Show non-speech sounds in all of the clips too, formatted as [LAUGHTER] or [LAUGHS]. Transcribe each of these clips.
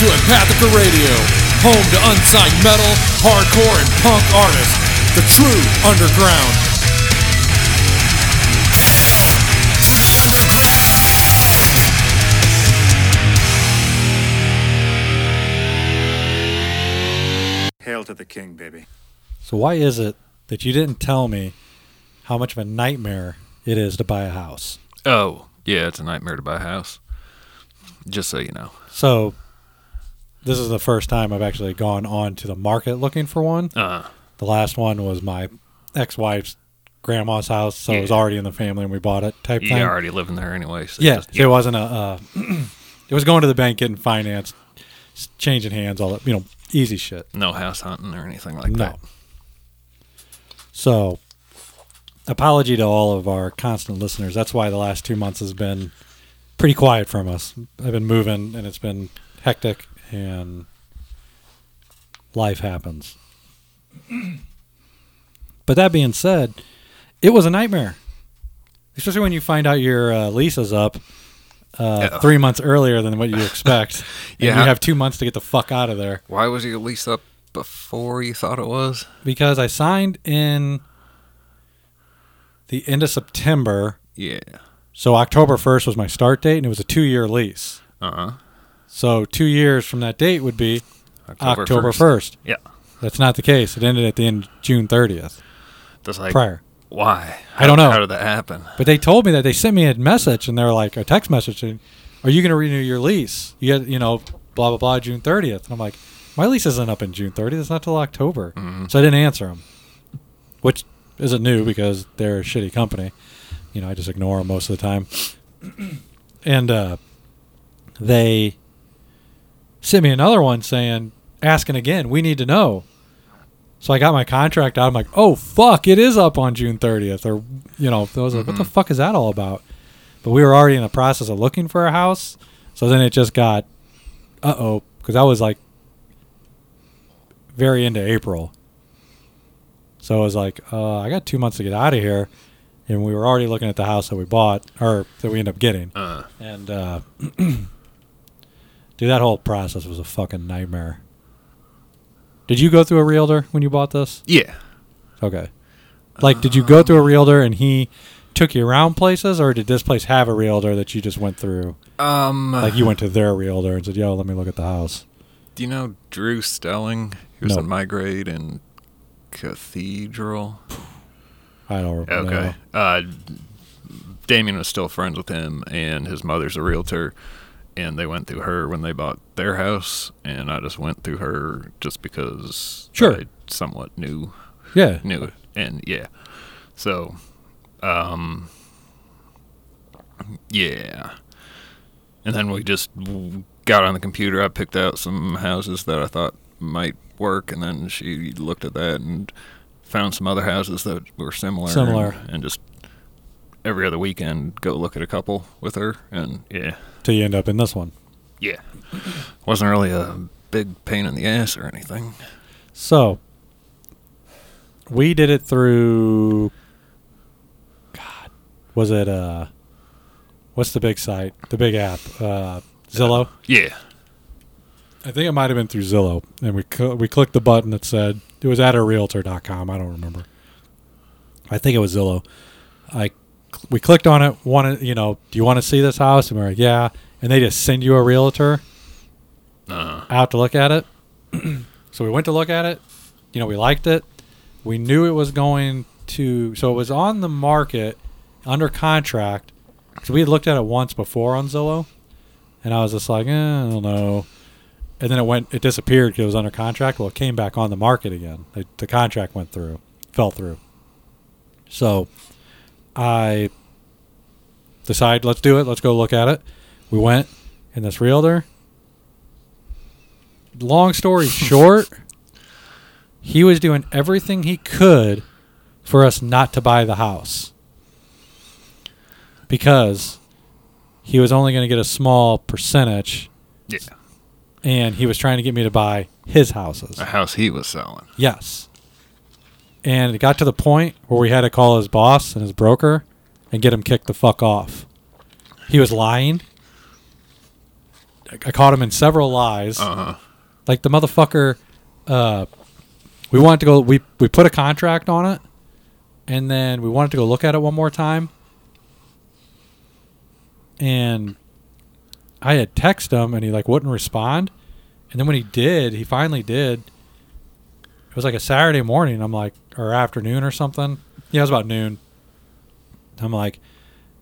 You're listening to Empathica Radio, home to unsigned metal, hardcore, and punk artists. The true underground. To the underground. Hail to the king, baby. So why is it that you didn't tell me how much of a nightmare it is to buy a house? Oh, yeah, it's a nightmare to buy a house. Just so you know. So this is the first time I've actually gone on to the market looking for one. Uh, The last one was my ex-wife's grandma's house, so it was already in the family and we bought it type you're thing. already living there anyway. So yeah, just- so it wasn't a. Uh, [CLEARS THROAT] it was going to the bank, getting financed, changing hands, all that. You know, easy shit. no house hunting or anything like No. that. So, apology to all of our constant listeners. That's why the last two months has been pretty quiet from us. I've been moving, and it's been hectic, and life happens. [CLEARS THROAT] but that being said, it was a nightmare, especially when you find out your uh, lease is up. Uh. Three months earlier than what you [LAUGHS] expect, and Yeah. you have two months to get the fuck out of there. Why was your lease up before you thought it was? because I signed in the end of September. Yeah. So October 1st was my start date, and it was a two year lease. Uh huh. So two years from that date would be October, 1st. 1st. Yeah. That's not the case. It ended at the end of June 30th That's like prior. why? I don't know. How did that happen? But they told me that they sent me a message, and they were like, a text message, saying, Are you going to renew your lease? You get, you know, blah, blah, blah, June 30th. And I'm like, My lease isn't up in June 30th. It's not till October. Mhm. So I didn't answer them, which isn't new because they're a shitty company. You know, I just ignore them most of the time. [CLEARS THROAT] and uh, they sent me another one saying, asking again, we need to know. So I got my contract out. I'm like, oh, fuck, it is up on June 30th. Or, you know, I was like, what the Mhm. fuck is that all about? But we were already in the process of looking for a house. So then it just got, uh oh, because I was like very into April. So I was like, uh, I got two months to get out of here. And we were already looking at the house that we bought, or that we ended up getting. Uh, And, uh, [CLEARS THROAT] dude, that whole process was a fucking nightmare. Did you go through a realtor when you bought this? yeah. Okay. Like, did you go through a realtor and he took you around places, or did this place have a realtor that you just went through? Um. Like, you went to their realtor and said, yo, let me look at the house. Do you know Drew Stelling? He was No. in my grade in Cathedral. I don't remember. Okay. Uh, Damien was still friends with him, and his mother's a realtor, and they went through her when they bought their house, and I just went through her just because Sure. I somewhat knew Yeah. knew it, and yeah, so, um, yeah, and then we just got on the computer. I picked out some houses that I thought might work, and then she looked at that and found some other houses that were similar. Similar. and, and just every other weekend go look at a couple with her, and yeah, Till you end up in this one. yeah, wasn't really a big pain in the ass or anything. So, we did it through. God, was it uh, what's the big site? The big app, uh, Zillow. Yeah, I think it might have been through Zillow, and we cl- we clicked the button that said it was at a realtor.com. I don't remember. I think it was Zillow. I we clicked on it. Wanted you know, do you want to see this house? And we're like, yeah. And they just send you a realtor uh, out to look at it. [CLEARS THROAT] so we went to look at it. You know, we liked it. We knew it was going to. So it was on the market, under contract. So we had looked at it once before on Zillow, and I was just like, eh, I don't know. And then it went, it disappeared because it was under contract. Well, it came back on the market again. The, the contract went through, fell through. So I decided, let's do it. Let's go look at it. We went, and this realtor, long story [LAUGHS] short, he was doing everything he could for us not to buy the house because he was only going to get a small percentage yeah, and he was trying to get me to buy his houses. a house he was selling. Yes. And it got to the point where we had to call his boss and his broker and get him kicked the fuck off. He was lying. I caught him in several lies. Uh huh. Like the motherfucker, uh, we wanted to go. We we put a contract on it, and then we wanted to go look at it one more time. And I had texted him, and he like wouldn't respond. And then when he did, he finally did. It was like a Saturday morning. I'm like, or afternoon or something. Yeah, it was about noon. I'm like,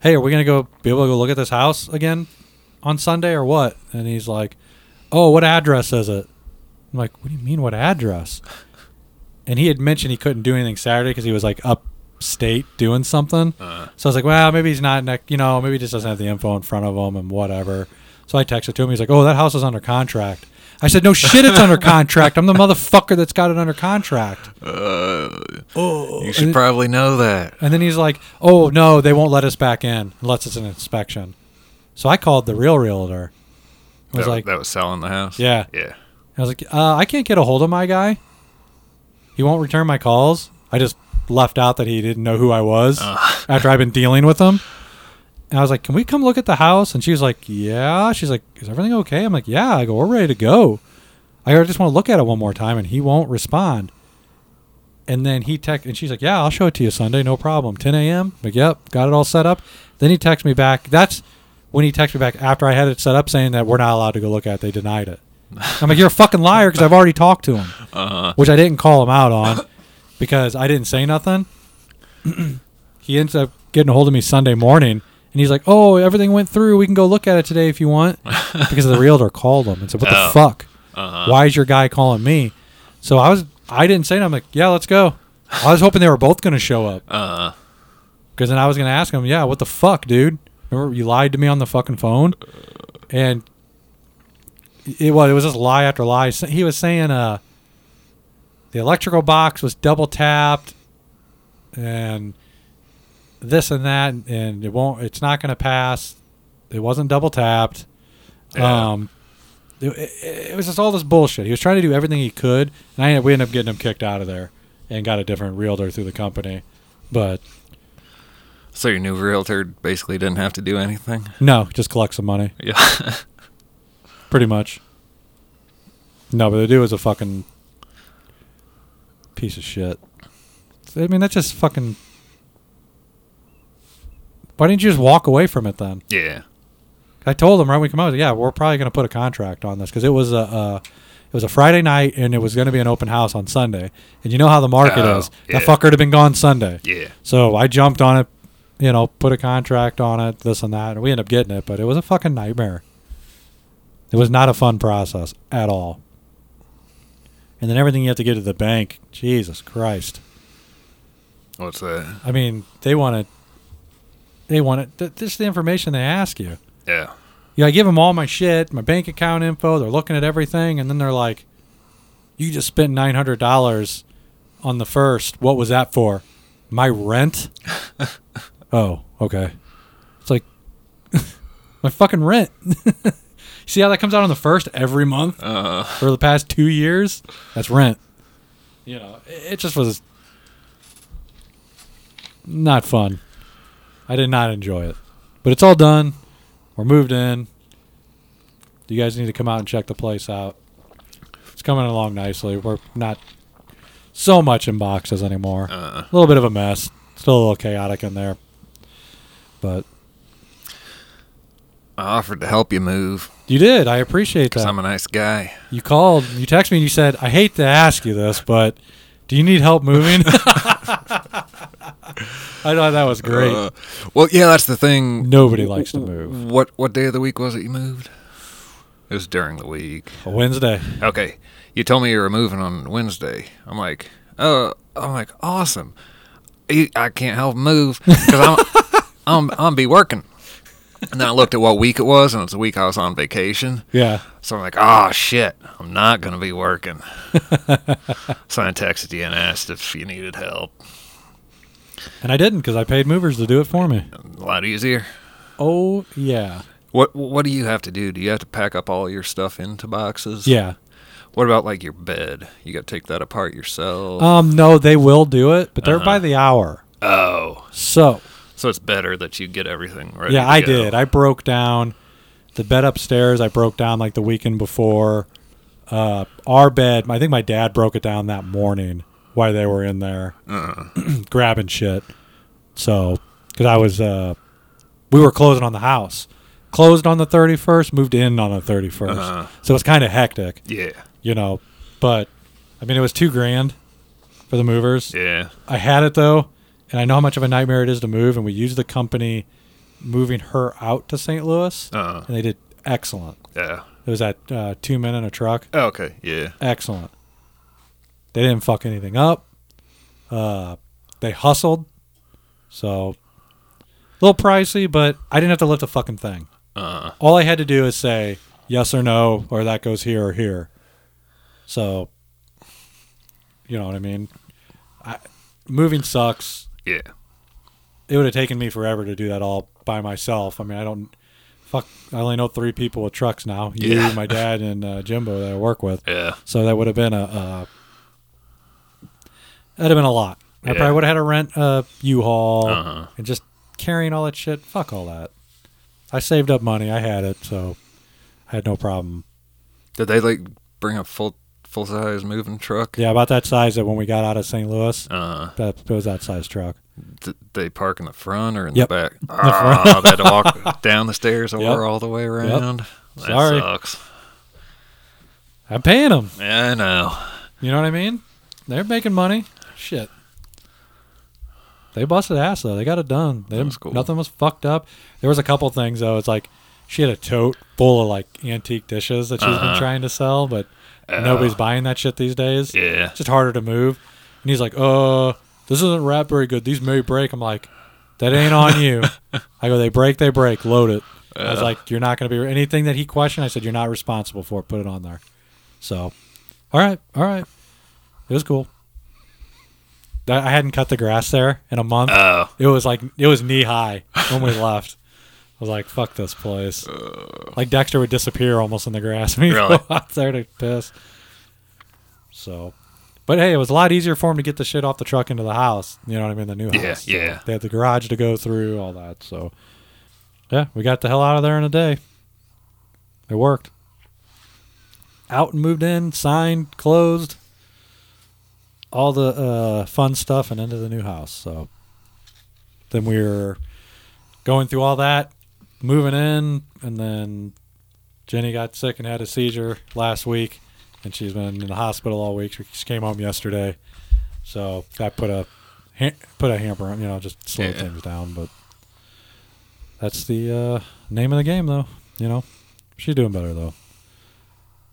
hey, are we gonna go be able to go look at this house again on Sunday or what? And he's like, oh, what address is it? I'm like, what do you mean, what address? And he had mentioned he couldn't do anything Saturday because he was like upstate doing something. Uh, So I was like, well, maybe he's not, ne- you know, maybe he just doesn't have the info in front of him and whatever. So I texted to him. He's like, oh, that house is under contract. I said, no shit, it's under contract. I'm the motherfucker that's got it under contract. uh, Oh, you should probably know that. And then he's like, "Oh no, they won't let us back in unless it's an inspection." So I called the real realtor. I was that, like, that was selling the house. Yeah. Yeah. I was like, uh, "I can't get a hold of my guy. He won't return my calls." I just left out that he didn't know who I was Uh. after I've been dealing with him. And I was like, "Can we come look at the house?" And she was like, "Yeah." She's like, "Is everything okay?" I'm like, "Yeah." I go, "We're ready to go." I go, I just want to look at it one more time, and he won't respond. And then he text, and she's like, "Yeah, I'll show it to you Sunday, no problem." 10 a.m. Like, yep, got it all set up. Then he texts me back. That's when he texted me back after I had it set up, saying that we're not allowed to go look at it. They denied it. [LAUGHS] I'm like, "You're a fucking liar," because I've already talked to him, Uh which I didn't call him out on because I didn't say nothing. [CLEARS THROAT] he ends up getting a hold of me Sunday morning, and he's like, "Oh, everything went through. We can go look at it today if you want." [LAUGHS] because the realtor called him and said, "What Oh. the fuck? huh. Why is your guy calling me?" So I was, I didn't say. Nothing. I'm like, "Yeah, let's go." I was hoping they were both going to show up Uh because then I was going to ask him, "Yeah, what the fuck, dude? Remember you lied to me on the fucking phone?" And it was it was just lie after lie. He was saying, "Uh, the electrical box was double tapped, and this and that, and it won't. It's not going to pass. It wasn't double tapped. Yeah. Um, it, it, it was just all this bullshit. He was trying to do everything he could, and I we ended up getting him kicked out of there and got a different realtor through the company. But So your new realtor basically didn't have to do anything. no, just collect some money, Yeah. [LAUGHS] pretty much. No, but the dude was a fucking piece of shit. I mean, that's just fucking. Why didn't you just walk away from it then? yeah. I told him right when we come out, I was like, yeah, we're probably going to put a contract on this because it was a uh, it was a Friday night and it was going to be an open house on Sunday, and you know how the market Oh, is. yeah. That fucker would have been gone Sunday, Yeah. so I jumped on it, you know, put a contract on it, this and that, and we ended up getting it, but it was a fucking nightmare. It was not a fun process at all. And then everything you have to get to the bank, Jesus Christ. What's that? I mean, they want it. They want it. th- This is the information they ask you. Yeah. Yeah, I give them all my shit, my bank account info. They're looking at everything, and then they're like, "You just spent nine hundred dollars on the first. What was that for? My rent? [LAUGHS] oh, okay. It's like [LAUGHS] my fucking rent. [LAUGHS] See how that comes out on the first every month Uh, for the past two years? That's rent. You know, it, it just was not fun. I did not enjoy it, but it's all done. We're moved in. You guys need to come out and check the place out. It's coming along nicely. We're not so much in boxes anymore. uh, A little bit of a mess. Still a little chaotic in there. But I offered to help you move you did. I appreciate that. I'm a nice guy. You called, you texted me, and you said, I hate to ask you this, but do you need help moving? [LAUGHS] I thought that was great. Uh, well, yeah, that's the thing. Nobody likes to move. What what day of the week was it you moved? It was during the week. A Wednesday. Okay, you told me you were moving on Wednesday. I'm like, oh, I'm like, awesome. I I can't help move because I'm [LAUGHS] I'm I'm be working. And then I looked at what week it was, and it's the week I was on vacation. Yeah. So I'm like, oh shit, I'm not gonna be working. [LAUGHS] so I texted you and asked if you needed help. And I didn't because I paid movers to do it for me. A lot easier. Oh, yeah. What what do you have to do? Do you have to pack up all your stuff into boxes? Yeah. What about like your bed? You got to take that apart yourself. Um, no, they will do it, but they're Uh-huh. by the hour. oh, So, so it's better that you get everything right. yeah, I go. did. I broke down the bed upstairs I broke down like the weekend before. Uh, our bed, I think my dad broke it down that morning while they were in there [CLEARS THROAT] grabbing shit. So, because I was, uh, we were closing on the house, closed on the thirty first, moved in on the thirty Uh-huh. So it's kind of hectic, Yeah. you know. But I mean, it was two grand for the movers. Yeah. I had it though, and I know how much of a nightmare it is to move. And we used the company moving her out to St. Louis, Uh. and they did excellent. Yeah. It was at uh, two men in a truck. Oh, okay. Yeah. Excellent. They didn't fuck anything up. Uh, they hustled, so a little pricey, but I didn't have to lift a fucking thing. Uh. All I had to do is say yes or no, or that goes here or here. So, you know what I mean. I, moving sucks. Yeah. It would have taken me forever to do that all by myself. I mean, I don't. Fuck, I only know three people with trucks now. You, Yeah. my dad, and uh, Jimbo that I work with. Yeah. So that would have been a. Uh, that'd have been a lot. I Yeah. probably would have had to rent a U-Haul Uh-huh. and just carrying all that shit. Fuck all that. I saved up money. I had it, so I had no problem. Did they like bring a full full size moving truck? Yeah, about that size that when we got out of St. Louis, Uh. that it was that size truck. Did they park in the front or in Yep. [LAUGHS] the back? The Oh, they had to walk [LAUGHS] down the stairs or Yep. all the way around. That Sorry. sucks. I'm paying them. Yeah, I know. You know what I mean? They're making money. Shit. They busted ass though. They got it done. They didn't- cool. Nothing was fucked up. There was a couple things though. It's like she had a tote full of like antique dishes that she's been Uh-huh. trying to sell, but Oh. nobody's buying that shit these days. Yeah. It's just harder to move. And he's like, "Uh, this isn't wrapped very good. These may break." I'm like, "That ain't on you." [LAUGHS] I go, "They break, they break. Load it." I was Uh. like, "You're not going to be anything that he questioned." I said, "You're not responsible for it. Put it on there." So, all right, all right, it was cool. I hadn't cut the grass there in a month. Oh. It was like it was knee high when we [LAUGHS] left. I was like, "Fuck this place." like Dexter would disappear almost in the grass when he Really? [LAUGHS] out there to piss. So, but hey, it was a lot easier for him to get the shit off the truck into the house. You know what I mean? The new Yeah, house. So yeah. They had the garage to go through, all that. So, yeah, we got the hell out of there in a day. It worked. Out and moved in, signed, closed, all the uh, fun stuff, and into the new house. So, then we were going through all that, moving in, and then Jenny got sick and had a seizure last week, and she's been in the hospital all week. She came home yesterday, so that put a put a hamper on, you know, just slowed Yeah. things down. But that's the uh, name of the game, though. You know, she's doing better though.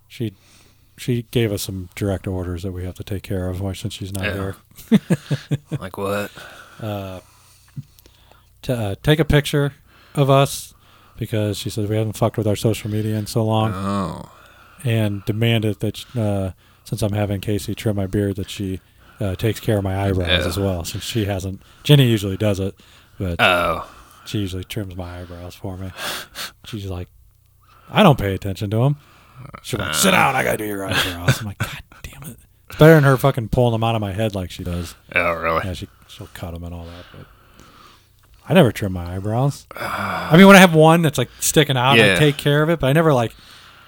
She she gave us some direct orders that we have to take care of why- since she's not Yeah. here. [LAUGHS] Like what? uh, to uh, take a picture of us because she says we haven't fucked with our social media in so long, Oh. and demanded that uh, since I'm having Casey trim my beard, that she uh, takes care of my eyebrows Yeah. as well. Since she hasn't, Jenny usually does it, but Oh. she usually trims my eyebrows for me. She's like, I don't pay attention to them. She's like, sit down, I gotta do your eyebrows. I'm like, God damn it. It's better than her fucking pulling them out of my head like she does. Oh, really? Yeah, she she'll cut them and all that, but I never trim my eyebrows. I mean, when I have one that's like sticking out, I Yeah. take care of it, but I never like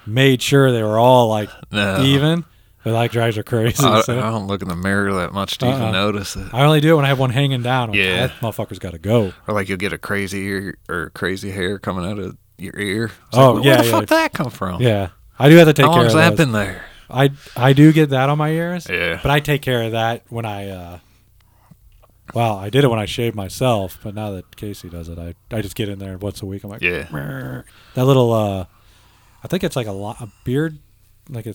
made sure they were all like No. even. But like drives her crazy. I, I don't look in the mirror that much to Uh-uh. even notice it. I only do it when I have one hanging down. I'm like, Yeah. that motherfucker's got to go. Or like you'll get a crazy ear or crazy hair coming out of your ear. It's Oh, like, yeah, Where the yeah. fuck that come from? Yeah, I do have to take How care long's of that those. been there? I I do get that on my ears. Yeah. But I take care of that when I. uh Well, I did it when I shaved myself, but now that Casey does it, I I just get in there once a week. I'm like, Yeah. That little. uh I think it's like a, lo- a beard, like a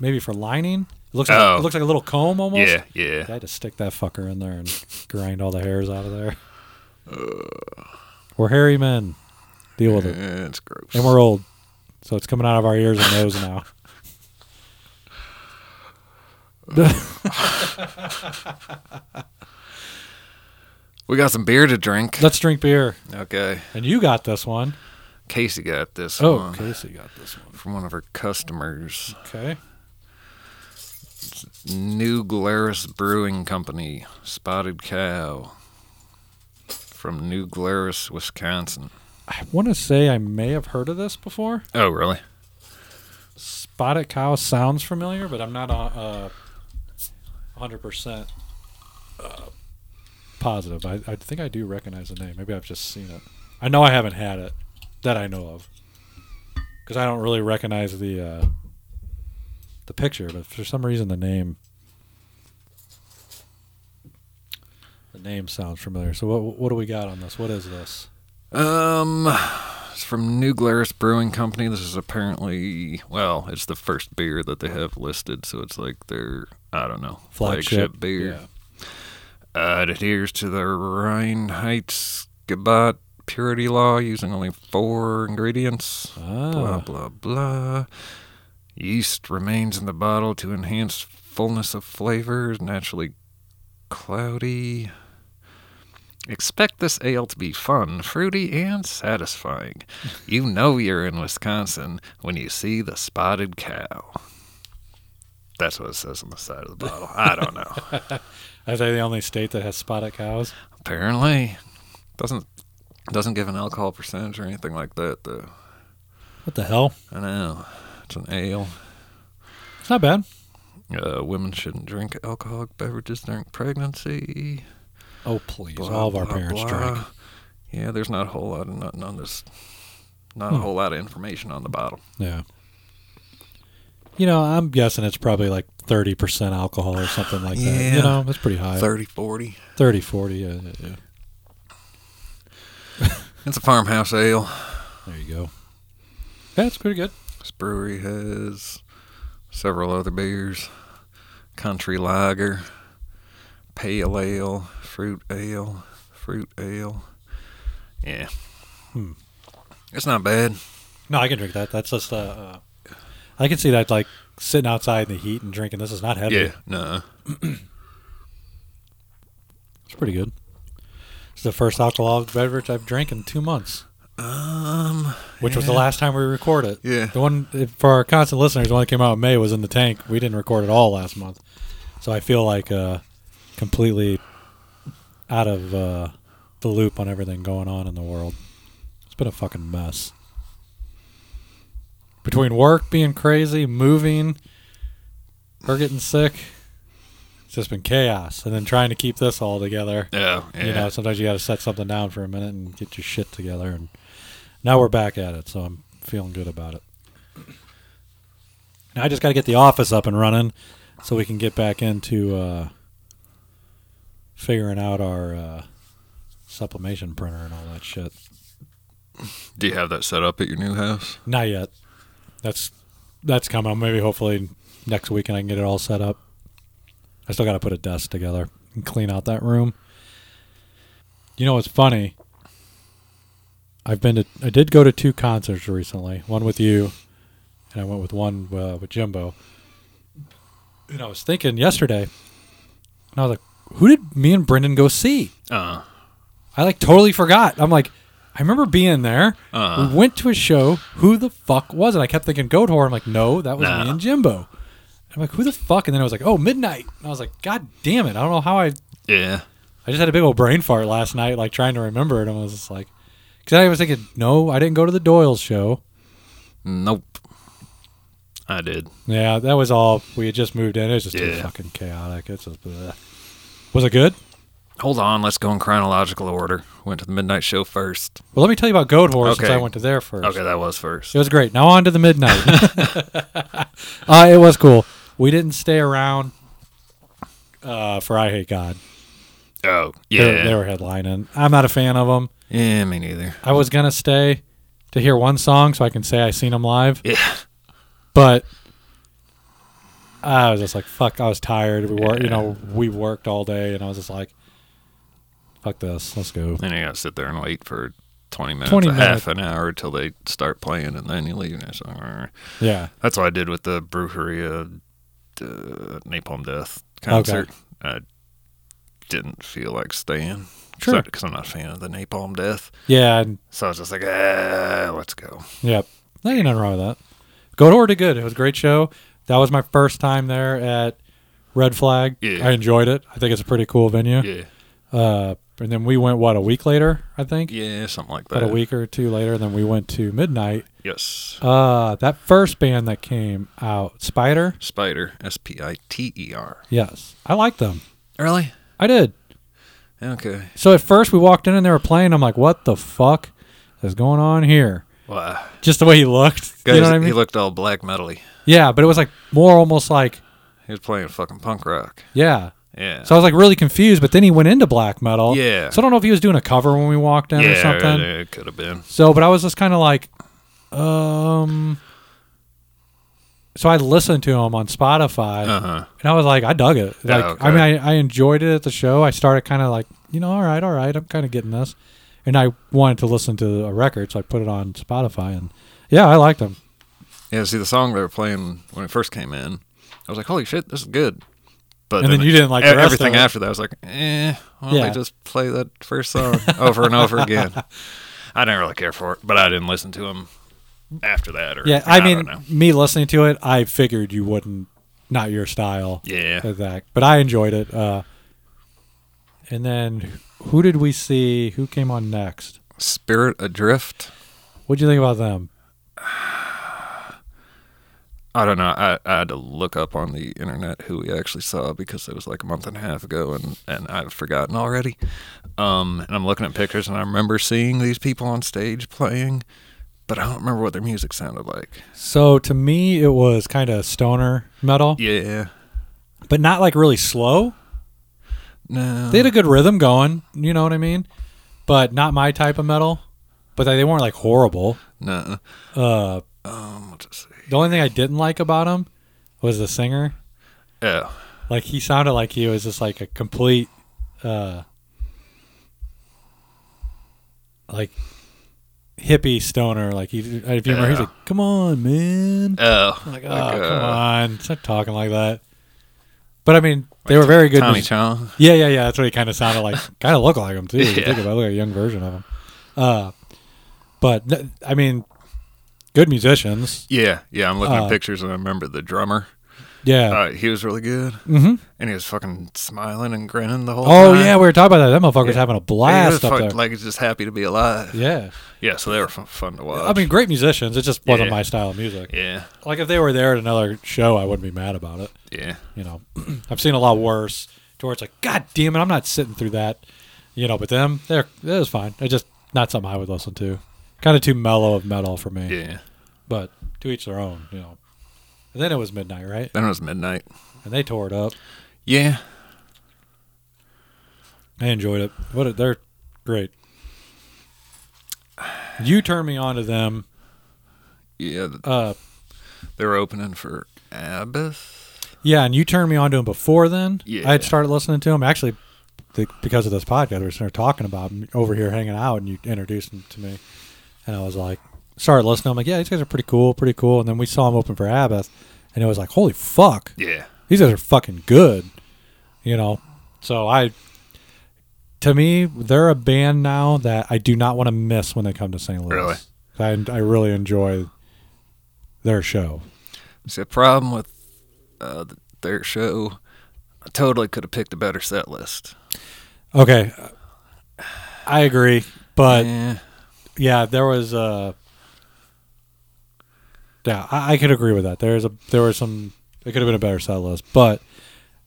maybe for lining. It looks like Oh. it looks like a little comb almost. Yeah, yeah. I had to stick that fucker in there and grind all the hairs out of there. We're hairy men. Deal with it. It's gross. And we're old. So it's coming out of our ears and nose now. [LAUGHS] [LAUGHS] [LAUGHS] we got some beer to drink. Let's drink beer. Okay. And you got this one. Casey got this Oh, one Casey got this one. from one of her customers. Okay. New Glarus Brewing Company, Spotted Cow, from New Glarus, Wisconsin. I want to say I may have heard of this before. Oh, really? Spotted cow sounds familiar, but I'm not uh, a hundred percent uh, positive. I, I think I do recognize the name. Maybe I've just seen it. I know I haven't had it that I know of because I don't really recognize the uh, the picture, but for some reason the name the name sounds familiar. So what what do we got on this? What is this? Um, it's from New Glarus Brewing Company. This is apparently, well, it's the first beer that they have listed, so it's like their, I don't know, flagship, beer. Uh, it adheres to the Reinheitsgebot purity law using only four ingredients. Ah. Blah, blah, blah. Yeast remains in the bottle to enhance fullness of flavor, is naturally cloudy. Expect this ale to be fun, fruity, and satisfying. [LAUGHS] You know you're in Wisconsin when you see the spotted cow. That's what it says on the side of the bottle. I don't know. [LAUGHS] Are they the only state that has spotted cows? Apparently, doesn't doesn't give an alcohol percentage or anything like that. Though What the hell? I know it's an ale. It's not bad. Uh, women shouldn't drink alcoholic beverages during pregnancy. Oh please! blah, All of our blah, parents blah. drink. Yeah, there's not a whole lot of nothing on this. Not a Hmm. whole lot of information on the bottle. Yeah. You know, I'm guessing it's probably like 30% alcohol or something like that. Yeah. You know, that's pretty high. 30, 40. 30, 40. Yeah, yeah, yeah. [LAUGHS] It's a farmhouse ale. There you go. That's pretty good. This brewery has several other beers country lager, pale ale, fruit ale, fruit ale. Yeah. Hmm. It's not bad. No, I can drink that. That's just, uh, uh I can see that like sitting outside in the heat and drinking. This is not heavy. Yeah. No. [CLEARS THROAT] It's pretty good. It's the first alcoholic beverage I've drank in two months, Um. which was the last time we recorded. Yeah. The one for our constant listeners, the one that came out in May was in the tank. We didn't record at all last month, so I feel like uh, completely out of uh, the loop on everything going on in the world. It's been a fucking mess. Between work being crazy, moving, her getting sick, it's just been chaos. And then trying to keep this all together. Yeah. Yeah. You know, sometimes you got to set something down for a minute and get your shit together. And now we're back at it, so I'm feeling good about it. Now I just got to get the office up and running so we can get back into uh, figuring out our uh, sublimation printer and all that shit. Do you have that set up at your new house? Not yet. That's that's coming. Maybe hopefully next week and I can get it all set up. I still got to put a desk together and clean out that room. You know what's funny? I've been to I did go to two concerts recently. One with you, and I went with one uh, with Jimbo. And I was thinking yesterday, and I was like, "Who did me and Brendan go see?" Uh. I like totally forgot. I'm like, I remember being there. Uh. we went to a show. Who the fuck was it? I kept thinking Goatwhore. I'm like, no, that was No. me and Jimbo. I'm like, who the fuck? And then I was like, oh, Midnight. And I was like, God damn it. I don't know how I. Yeah. I just had a big old brain fart last night, like trying to remember it. And I was just like, because I was thinking, no, I didn't go to the Doyle's show. Nope. I did. Yeah, that was all. We had just moved in. It was just too fucking chaotic. It's just, bleh. was it good? Hold on. Let's go in chronological order. Went to the midnight show first. Well, let me tell you about Goatwhore since I went to there first. Okay, that was first. It was great. Now on to the midnight. [LAUGHS] uh, it was cool. We didn't stay around uh, for I Hate God. Oh, yeah. they were headlining. I'm not a fan of them. Yeah, me neither. I was gonna stay to hear one song so I can say I seen them live, Yeah. but I was just like, "Fuck!" I was tired. We were, you know, we worked all day, and I was just like, "Fuck this, let's go." Then you gotta sit there and wait for 20 minutes, 20 a half an hour till they start playing, and then you leave. And it's like, Yeah, That's what I did with the Brujeria uh, Napalm Death concert. I didn't feel like staying. Sure. Because I'm not a fan of the Napalm Death. yeah, and So I was just like, ah, let's go. Yep. No, ain't nothing wrong with that. Goatwhore did good. It was a great show. That was my first time there at Red Flag. Yeah. I enjoyed it. I think it's a pretty cool venue. Yeah. Uh, and then we went what a week later, I think. Yeah, something like that. About a week or two later, then we went to Midnight. Yes. Uh, that first band that came out, Spiter. Spiter. S P I T E R. Yes, I liked them. Really? I did. Okay. So at first we walked in and they were playing. I'm like, what the fuck is going on here? Wow. Just the way he looked. Guys, you know what I mean? he looked all black metally. yeah, but it was like more almost like He was playing fucking punk rock. yeah. Yeah. So I was like really confused, but then he went into black metal. Yeah. So I don't know if he was doing a cover when we walked in or yeah, something. it could have been. So, but I was just kind of like, um. So I listened to him on Spotify, Uh huh. and I was like, I dug it. Like, okay. I mean, I, I enjoyed it at the show. I started kind of like, you know, all right, all right, I'm kind of getting this, and I wanted to listen to a record, so I put it on Spotify, and yeah, I liked him. Yeah. See, the song they were playing when it first came in, I was like, "Holy shit, this is good." But And then you didn't like the e- rest of everything after that. I was like, "Eh, why don't Yeah. they just play that first song over and over again?" [LAUGHS] I didn't really care for it, but I didn't listen to him after that. Or Yeah, I don't mean, me listening to it, I figured you wouldn't, not your style. yeah. that. But I enjoyed it. Uh, and then who did we see? Who came on next? Spirit Adrift. What'd you think about them? I don't know. I, I had to look up on the internet who we actually saw because it was like a month and a half ago, and, and I've forgotten already. Um, and I'm looking at pictures, and I remember seeing these people on stage playing, but I don't remember what their music sounded like. So to me, it was kind of stoner metal, Yeah, but not like really slow. no, They had a good rhythm going. You know what I mean? But not my type of metal. But they, they weren't like horrible. no. Uh, Um, it say? The only thing I didn't like about him was the singer. Yeah, Like he sounded like he was just like a complete, uh, like hippie stoner. Like he, if you remember, he's like, "Come on, man!" oh, I'm like, oh, like, come uh, on, stop talking like that. But I mean, they were very good. Tommy Chong. yeah, yeah, yeah. That's what he kind of sounded like. [LAUGHS] kind of looked like him too. Yeah. think about it, look like a young version of him. Uh, but th- I mean, good musicians. Yeah, yeah. I'm looking Uh, at pictures, and I remember the drummer. Yeah. Uh, he was really good, hmm and he was fucking smiling and grinning the whole time. Oh time. yeah, we were talking about that. That motherfucker's Yeah. having a blast up fuck- there. Like he's just happy to be alive. yeah. Yeah, so they were fun, fun to watch. I mean, great musicians. It just wasn't Yeah. my style of music. yeah, Like if they were there at another show, I wouldn't be mad about it. yeah, You know, [CLEARS THROAT] I've seen a lot worse. To where it's like, God damn it, I'm not sitting through that. You know, but them, they're it was fine. It's just not something I would listen to. Kind of too mellow of metal for me. yeah. But to each their own. You know. And then it was midnight, right? Then it was midnight. And they tore it up. Yeah, I enjoyed it. What a, they're great. You turned me on to them. yeah. Uh, They were opening for Abbath. Yeah, and you turned me on to them before then. Yeah. I had started listening to them actually the, because of this podcast. We were talking about him over here hanging out, and you introduced them to me, and I was like, started listening. I'm like, yeah, these guys are pretty cool, pretty cool. And then we saw him open for Abbath, and it was like, holy fuck, Yeah, these guys are fucking good, you know. So I, to me, they're a band now that I do not want to miss when they come to St. Louis. Really? I I really enjoy their show. see the problem with uh, their show. I totally could have picked a better set list. Okay, I agree, but. yeah, Yeah, there was uh Yeah, I, I could agree with that. There's a there was some it could have been a better set list, but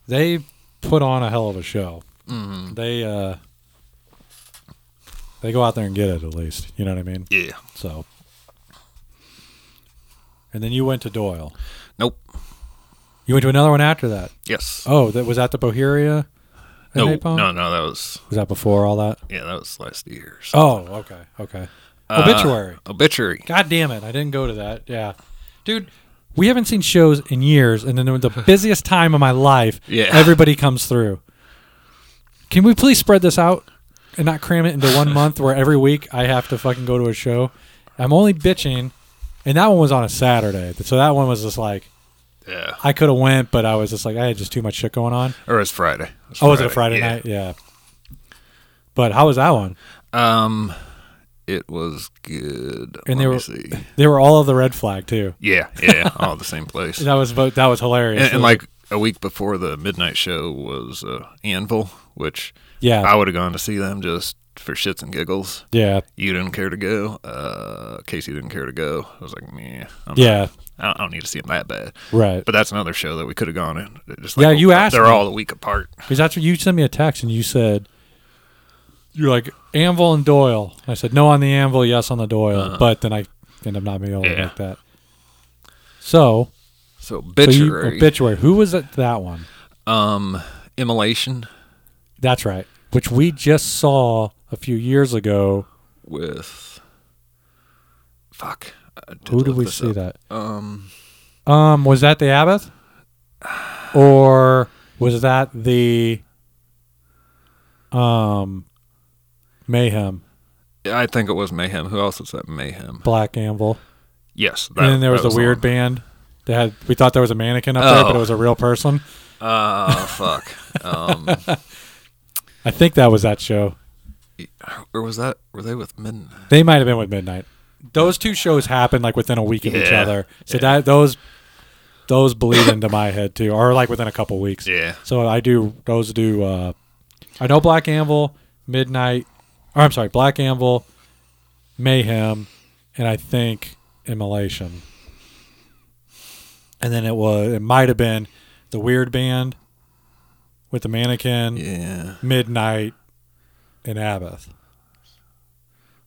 they put on a hell of a show. mm, They uh they go out there and get it at least. You know what I mean? yeah. So And then you went to Doyle. Nope. You went to another one after that. Yes. Oh, that was that the Brujeria? at no, Napalm? no, no. That was Was that before all that? yeah. That was last year. something. Oh, okay, okay. Uh, Obituary. Obituary. God damn it! I didn't go to that. Yeah, dude, we haven't seen shows in years, and then the [LAUGHS] busiest time of my life, Yeah. everybody comes through. Can we please spread this out and not cram it into one [LAUGHS] month where every week I have to fucking go to a show? I'm only bitching, and that one was on a Saturday, so that one was just like Yeah. I could have went, but I was just like I had just too much shit going on. Or it was Friday. It Oh, was it a Friday yeah. night? Yeah. But how was that one? Um, it was good. And Let they were- see. [LAUGHS] They were all of the red flag too. Yeah, yeah, all the same place. [LAUGHS] That was that was hilarious. and, and like a week before the midnight show was uh, Anvil, which Yeah. I would have gone to see them just for shits and giggles. yeah. You didn't care to go. Uh, Casey didn't care to go. I was like, meh. I'm Yeah. I don't, I don't need to see them that bad. Right. But that's another show that we could have gone in. Just Yeah, you asked They're me. all a week apart. Because that's what you sent me a text and you said, you're like, Anvil and Doyle. I said, no on the Anvil, yes on the Doyle. Uh-huh. But then I end up not being able to make that. So, So so you, obituary. obituary. Who was it? That one. um, immolation That's right. Which we just saw a few years ago. with. Fuck. Who did we see up. that? Um, Um, was that the Abbath? or was that the um Mayhem I think it was Mayhem. Who else was that Mayhem? Black Anvil? Yes. That, and then there was that the weird on. band. They had we thought there was a mannequin up there, but Oh. it was a real person. Oh [LAUGHS] fuck. Um, [LAUGHS] I think that was that show. or was that? Were they with Midnight? They might have been with Midnight. Those two shows happened like within a week of each Yeah, other. So yeah. that those those bleed into my head too, or like within a couple weeks. Yeah. So I do those do. Uh, I know Black Anvil, Midnight, or I'm sorry, Black Anvil, Mayhem, and I think Immolation. And then it was it might have been the Weird Band with the mannequin, Yeah. Midnight, and Abbath.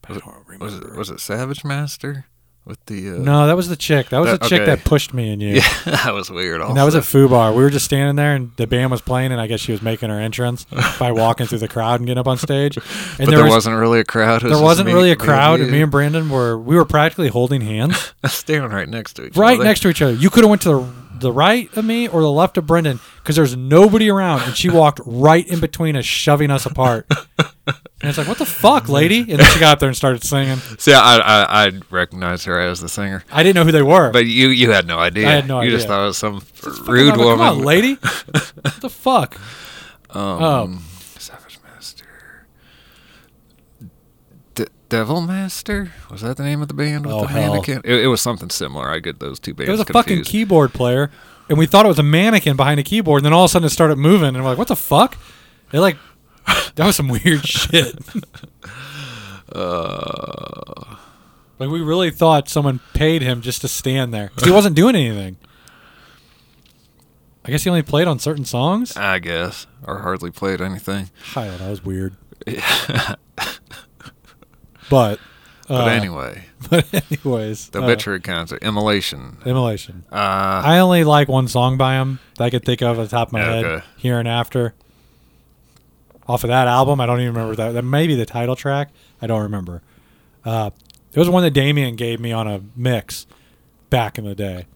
Was it, was it was it Savage Master with the? Uh, No, that was the chick. That was That- the chick okay. that pushed me and you. Yeah, [LAUGHS] that was weird. Also. And that was at Foo Bar. We were just standing there, and the band was playing, and I guess she was making her entrance by walking through the crowd and getting up on stage. [LAUGHS] And but there, was, not really a crowd. Was there wasn't me- really a me and crowd, and me and Brandon were we were practically holding hands [LAUGHS] standing right next to each right other. next to each other. You could have went to the the right of me or the left of Brendan because there's nobody around, and she walked right in between us, shoving us apart. [LAUGHS] And it's like, what the fuck, lady? And then she got up there and started singing. See, I, I I recognized her as the singer, I didn't know who they were. but you you had no idea. I had no you just idea. thought it was some rude I'm like, woman. Come on, lady. [LAUGHS] what the fuck? Um, Oh. Savage Master. D- Devil Master was that the name of the band with Oh, the hell. mannequin? It, it was something similar. I get those two bands. It was a confused. fucking keyboard player, and we thought it was a mannequin behind a keyboard, and then all of a sudden it started moving, and we're like, "What the fuck?" It like that was some weird shit. Uh, Like we really thought someone paid him just to stand there he wasn't doing anything. I guess he only played on certain songs. I guess, or hardly played anything. I. That was weird. [LAUGHS] But But uh, anyway, [LAUGHS] But anyways, the uh, concert, Immolation. Immolation. Uh, I only like one song by him that I could think of at the top of my head. Here in After. Off of that album, I don't even remember that. That may be the title track. I don't remember. Uh, it was one that Damien gave me on a mix back in the day.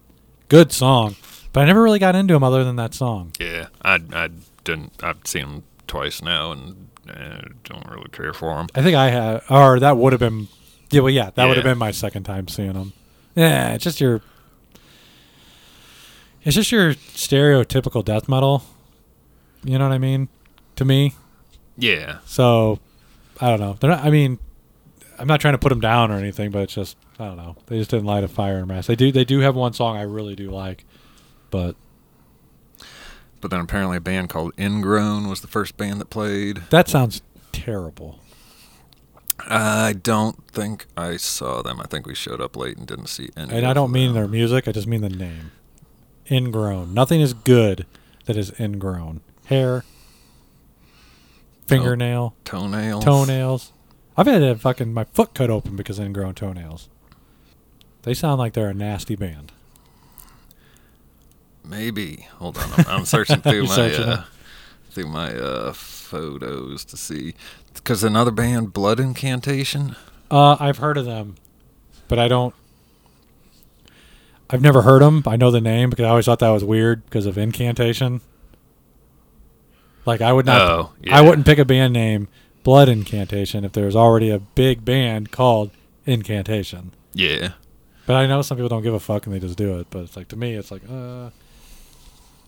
Good song, but I never really got into him other than that song. yeah, I I didn't. I've seen him twice now, and uh, don't really care for him. I think I had, or that would have been, yeah, well, yeah, that would have been my second time seeing him. Yeah, it's just your, it's just your stereotypical death metal. You know what I mean? To me, Yeah, so I don't know. They're not. I mean, I'm not trying to put them down or anything, but it's just I don't know. They just didn't light a fire in my ass. They do. They do have one song I really do like, but but then apparently a band called Ingrown was the first band that played. that sounds terrible. I don't think I saw them. I think we showed up late and didn't see any. And I of don't mean them. their music. I just mean the name. Ingrown. Nothing is good that is ingrown. Hair, fingernail, toenails. toenails. I've had a fucking my foot cut open because of ingrown toenails. They sound like they're a nasty band. Maybe. Hold on. I'm, I'm searching through [LAUGHS] my searching uh, through my uh, photos to see because another band, Blood Incantation. Uh, I've heard of them, but I don't. I've never heard them. I know the name because I always thought that was weird because of incantation. Like I would not. Oh, yeah. I wouldn't pick a band name Blood Incantation if there's already a big band called Incantation. Yeah. But I know some people don't give a fuck and they just do it. But it's like to me, it's like, uh,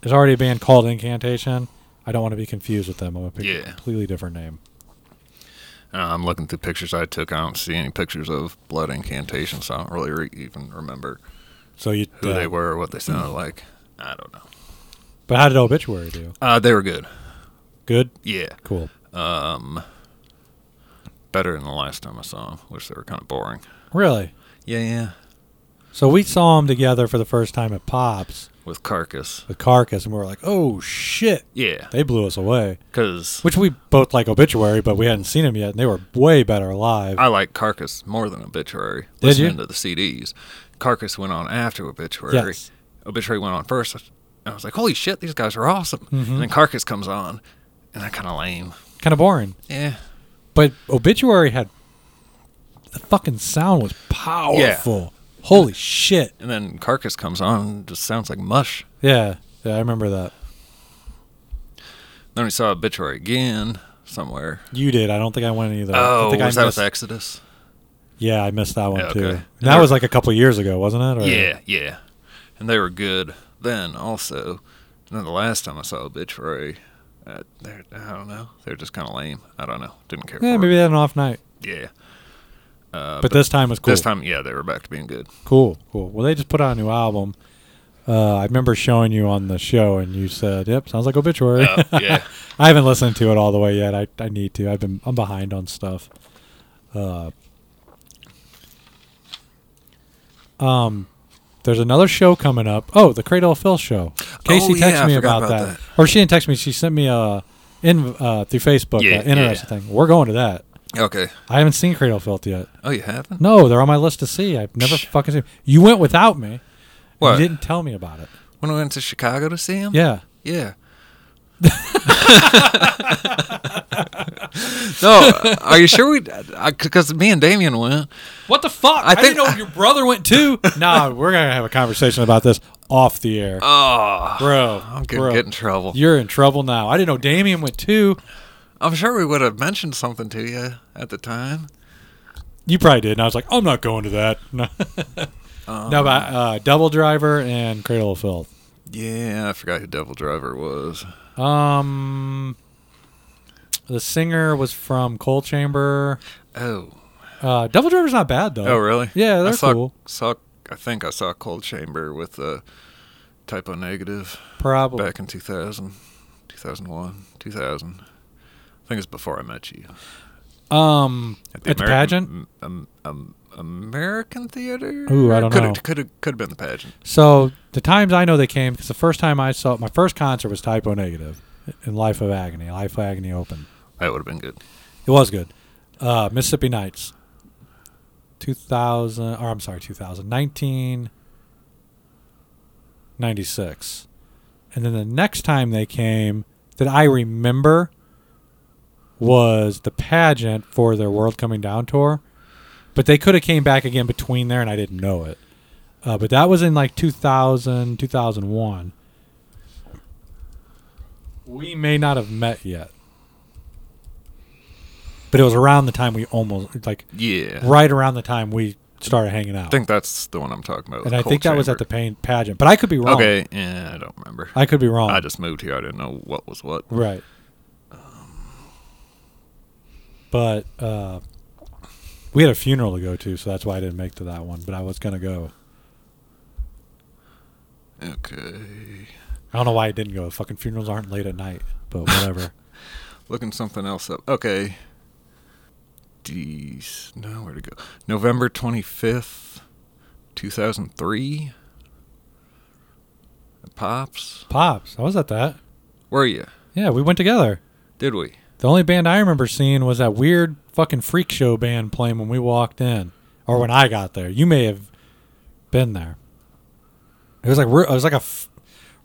there's already a band called Incantation. I don't want to be confused with them. I'm gonna pick a completely different name. Uh, I'm looking through pictures I took. I don't see any pictures of Blood Incantation, so I don't really re- even remember So you who uh, they were or what they sounded like. I don't know. But how did Obituary do? Uh, they were good. Good. Yeah. Cool. Um, better than the last time I saw them, which they were kind of boring. Really? Yeah, yeah. So we saw them together for the first time at Pops With Carcass. with Carcass, and we were like, "Oh shit!" Yeah, They blew us away. because Which we both like Obituary, but we hadn't seen them yet, and they were way better live. I like Carcass more than Obituary. Did listening you? to the CDs. Carcass went on after Obituary. Yes. Obituary went on first. I was like, holy shit, these guys are awesome. Mhm. And then Carcass comes on, and they're kind of lame. kind of boring. Yeah. But Obituary had the fucking sound was powerful. Yeah. Holy shit! And then Carcass comes on, and just sounds like mush. Yeah, yeah, I remember that. Then we saw Obituary again somewhere. You did. I don't think I went either. I Oh, think was I that missed, with Exodus? Yeah, I missed that one Yeah, too. And that was like a couple years ago, wasn't it? Or- Yeah, yeah. And they were good then also. And then the last time I saw Obituary, uh, they're, I don't know. They're just kind of lame. I don't know. Didn't care Yeah, maybe it. they had an off night. Yeah. Uh, But this time was cool. This time, yeah, they were back to being good. Cool, cool. Well, they just put out a new album. Uh, I remember showing you on the show, and you said, "Yep, sounds like Obituary." Uh, yeah. [LAUGHS] I haven't listened to it all the way yet. I, I need to. I've been I'm behind on stuff. Uh, um, there's another show coming up. Oh, the Cradle of Filth show. Casey Oh, yeah, texted me about, about that. that. or she didn't text me. She sent me a in uh, through Facebook. Yeah, uh, interesting yeah. thing. We're going to that. Okay. I haven't seen Cradle of Filth yet. Oh, you haven't? No, they're on my list to see. I've never fucking seen. You went without me. What? You didn't tell me about it. When we went to Chicago to see him? Yeah. Yeah. No, are you sure we? Because me and Damien went. What the fuck? I I, think- didn't know your brother went too. nah, we're gonna have a conversation about this off the air, Oh, bro. I'm gonna bro, get in trouble. You're in trouble now. I didn't know Damien went too. I'm sure we would have mentioned something to you at the time. You probably did. And I was like, I'm not going to that. [LAUGHS] No, Um, no but uh, Devil Driver and Cradle of Filth. Yeah, I forgot who Devil Driver was. Um, the singer was from Coal Chamber. Oh, Uh, Devil Driver's not bad though. oh, really? Yeah, I they're saw, cool. Saw, I think I saw Coal Chamber with the Type O Negative Probably. back in 2000, 2001, 2000. I think it's before I met you. Um, at the, American- pageant. m- Um, um, American Theater. Ooh, I don't could know. Have, could have could have been the pageant. So the times I know they came because the first time I saw my first concert was Type O Negative in Life of Agony. Life of Agony Open. That would have been good. It was good. Uh, Mississippi Nights. 2000 or I'm sorry, 2000 1996. And then the next time they came that I remember was the pageant for their World Coming Down tour. But they could have came back again between there and I didn't know it. Uh, but that was in like 2000, 2001. We may not have met yet. But it was around the time we almost, like, Yeah. right around the time we started hanging out. I think that's the one I'm talking about. and I think that was at the pain pageant. But I could be wrong. Okay, yeah, I don't remember. I could be wrong. I just moved here. I didn't know what was what. Right. But uh, we had a funeral to go to, so that's why I didn't make to that one. But I was gonna go. Okay. I don't know why I didn't go. Fucking funerals aren't late at night, but whatever. [LAUGHS] [LAUGHS] Looking something else up. Okay. Geez. No, where to go? November 25th, 2003. Pops. Pops, I was at that. Were you? Yeah, we went together. Did we? The only band I remember seeing was that weird fucking freak show band playing when we walked in, or when I got there. You may have been there. It was like re- it was like a f-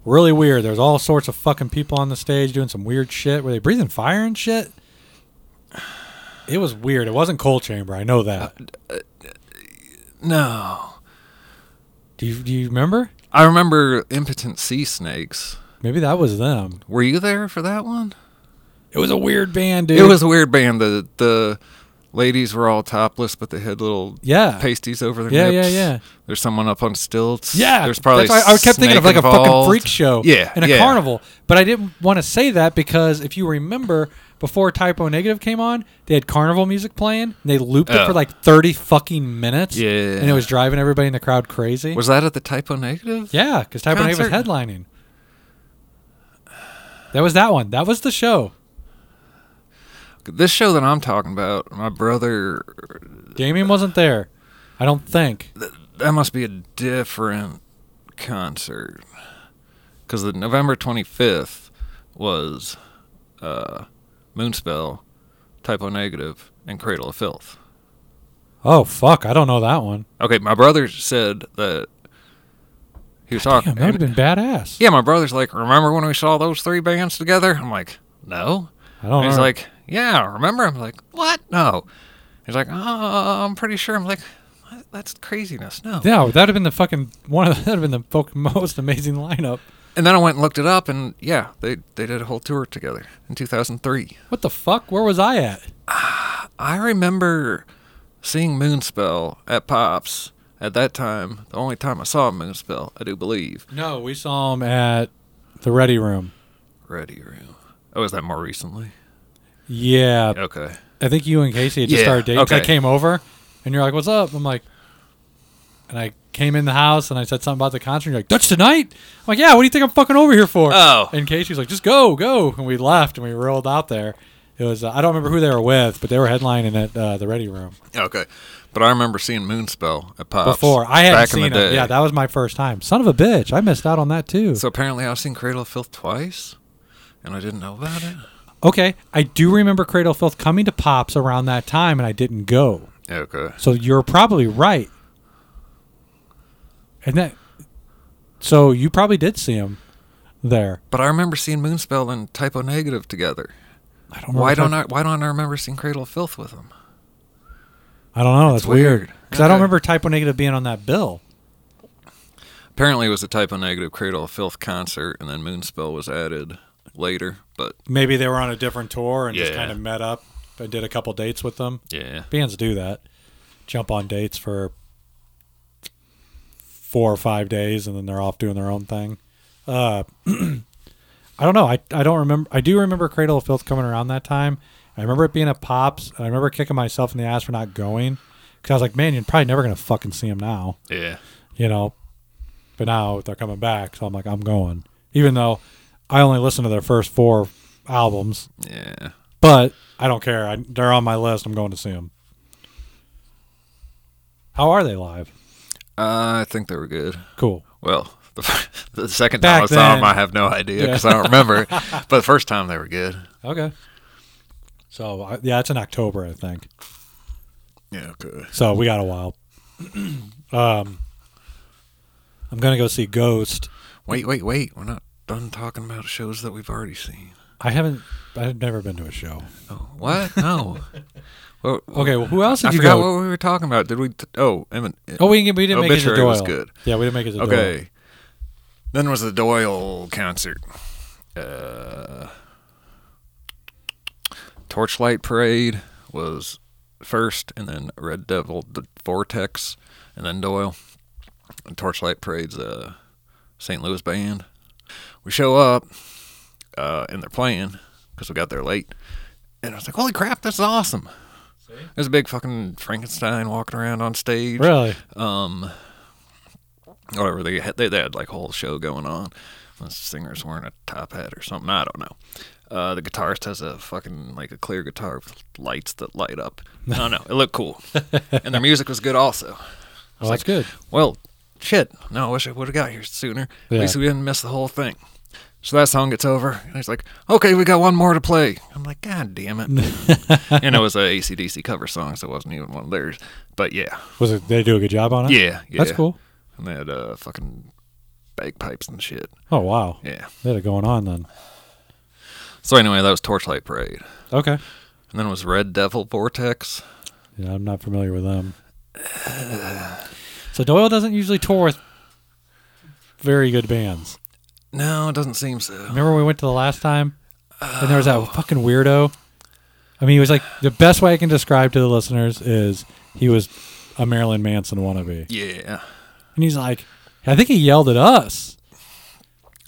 really weird. There was all sorts of fucking people on the stage doing some weird shit. Were they breathing fire and shit? It was weird. It wasn't Coal Chamber. I know that. No. Do you do you remember? I remember Impotent Sea Snakes. Maybe that was them. Were you there for that one? It was a weird band, dude. It was a weird band. The the ladies were all topless, but they had little yeah. pasties over their Yeah, yeah, nips. yeah. There's someone up on stilts. Yeah, There's probably That's why I kept thinking of like snake a fucking freak show. Yeah, in a yeah. carnival. But I didn't want to say that because if you remember, before Type O Negative came on, they had carnival music playing. And they looped it Oh. for like thirty fucking minutes. Yeah. and it was driving everybody in the crowd crazy. Was that at the Type O Negative? yeah, because Type O Negative was headlining. That was that one. That was the show. This show that I'm talking about, my brother, Damien wasn't there. I don't think. that must be a different concert. Because the November 25th was uh, Moonspell, Type O Negative, and Cradle of Filth. Oh fuck, I don't know that one. Okay, my brother said that he was talking. Damn, that would have been badass. Yeah, my brother's like, remember when we saw those three bands together? I'm like, no. I don't And he's know. like, yeah, remember? I'm like, what? No. He's like, oh, I'm pretty sure. I'm like, that's craziness. No. yeah, that'd have been the fucking one of the, [LAUGHS] that'd have been the fucking most amazing lineup. And then I went and looked it up, and yeah, they they did a whole tour together in 2003. What the fuck? Where was I at? Ah, I remember seeing Moonspell at Pops at that time. The only time I saw Moonspell, I do believe. No, we saw him at the Ready Room. Ready Room. Oh, was that more recently? Yeah, Okay. I think you and Casey had just Yeah, started dating. 'cause I came over, and you're like, "What's up?" I'm like, and I came in the house and I said something about the concert. You're like, "Dutch tonight?" I'm like, "Yeah." What do you think I'm fucking over here for? Oh. And Casey's like, "Just go, go." And we left and we rolled out there. It was uh, I don't remember who they were with, but they were headlining at uh, the Ready Room Okay. But I remember seeing Moonspell at Pops before. I hadn't seen in the day. it. Yeah, that was my first time. Son of a bitch, I missed out on that too. So apparently I've seen Cradle of Filth twice, and I didn't know about it. Okay, I do remember Cradle of Filth coming to Pops around that time, and I didn't go. Okay. So you're probably right. And that, so you probably did see him there. But I remember seeing Moonspell and Type O Negative together. I don't. Why don't I? Why don't I remember seeing Cradle of Filth with them? I don't know. That's It's weird. weird. Because I don't remember Type O Negative being on that bill. Apparently, it was a Type O Negative Cradle of Filth concert, and then Moonspell was added later. But Maybe they were on a different tour and just kind of met up and did a couple dates with them. yeah, Bands do that. Jump on dates for four or five days and then they're off doing their own thing. Uh, [CLEARS THROAT] I don't know. I, I don't remember. I do remember Cradle of Filth coming around that time. I remember it being at Pops. And I remember kicking myself in the ass for not going because I was like, man, you're probably never going to fucking see them now, yeah. you know? But now they're coming back. So I'm like, I'm going. Even though I only listened to their first four albums, Yeah. but I don't care. I, they're on my list. I'm going to see them. How are they live? Uh, I think they were good. Cool. Well, the, [LAUGHS] the second Back time I saw them. I have no idea because I don't remember. [LAUGHS] but the first time they were good. Okay. So I- yeah, it's in October, I think. Yeah. Okay. So we got a while. [CLEARS THROAT] um, I'm gonna go see Ghost. Wait, wait, wait. We're not done talking about shows that we've already seen. I haven't. I've never been to a show. Oh, what? No. [LAUGHS] well, Okay. Well, who else did I you forgot go? what we were talking about. Did we? T- oh, Emmett. oh, we didn't, we didn't make it to Doyle. was good. Yeah, we didn't make it to Doyle. Okay. Then was the Doyle concert. Uh, Torchlight Parade was first, and then Red Devil the Vortex, and then Doyle. And Torchlight Parade's a St. Louis band. We show up, uh, and they're playing because we got there late. And I was like, "Holy crap, this is awesome!" There's a big fucking Frankenstein walking around on stage Really? um whatever they had they, they had like a whole show going on the singer's wearing a top hat or something i don't know uh the guitarist has a fucking like a clear guitar with lights that light up i don't know it looked cool [LAUGHS] and their music was good also Oh, that's good. well shit no i wish i would have got here sooner Yeah. at least we didn't miss the whole thing so that song gets over and he's like okay we got one more to play i'm like god damn it [LAUGHS] and it was a acdc cover song so it wasn't even one of theirs but yeah Was it? They do a good job on it. yeah yeah That's cool. and they had uh, fucking bagpipes and shit. Oh wow. Yeah. They had it going on then. So anyway, that was Torchlight Parade, Okay. and then it was Red Devil Vortex. Yeah, I'm not familiar with them. [SIGHS] So Doyle doesn't usually tour with very good bands. No, it doesn't seem so. Remember when we went to the last time? And there was that fucking weirdo. I mean, he was like the best way I can describe to the listeners is he was a Marilyn Manson wannabe. Yeah, And he's like, I think he yelled at us.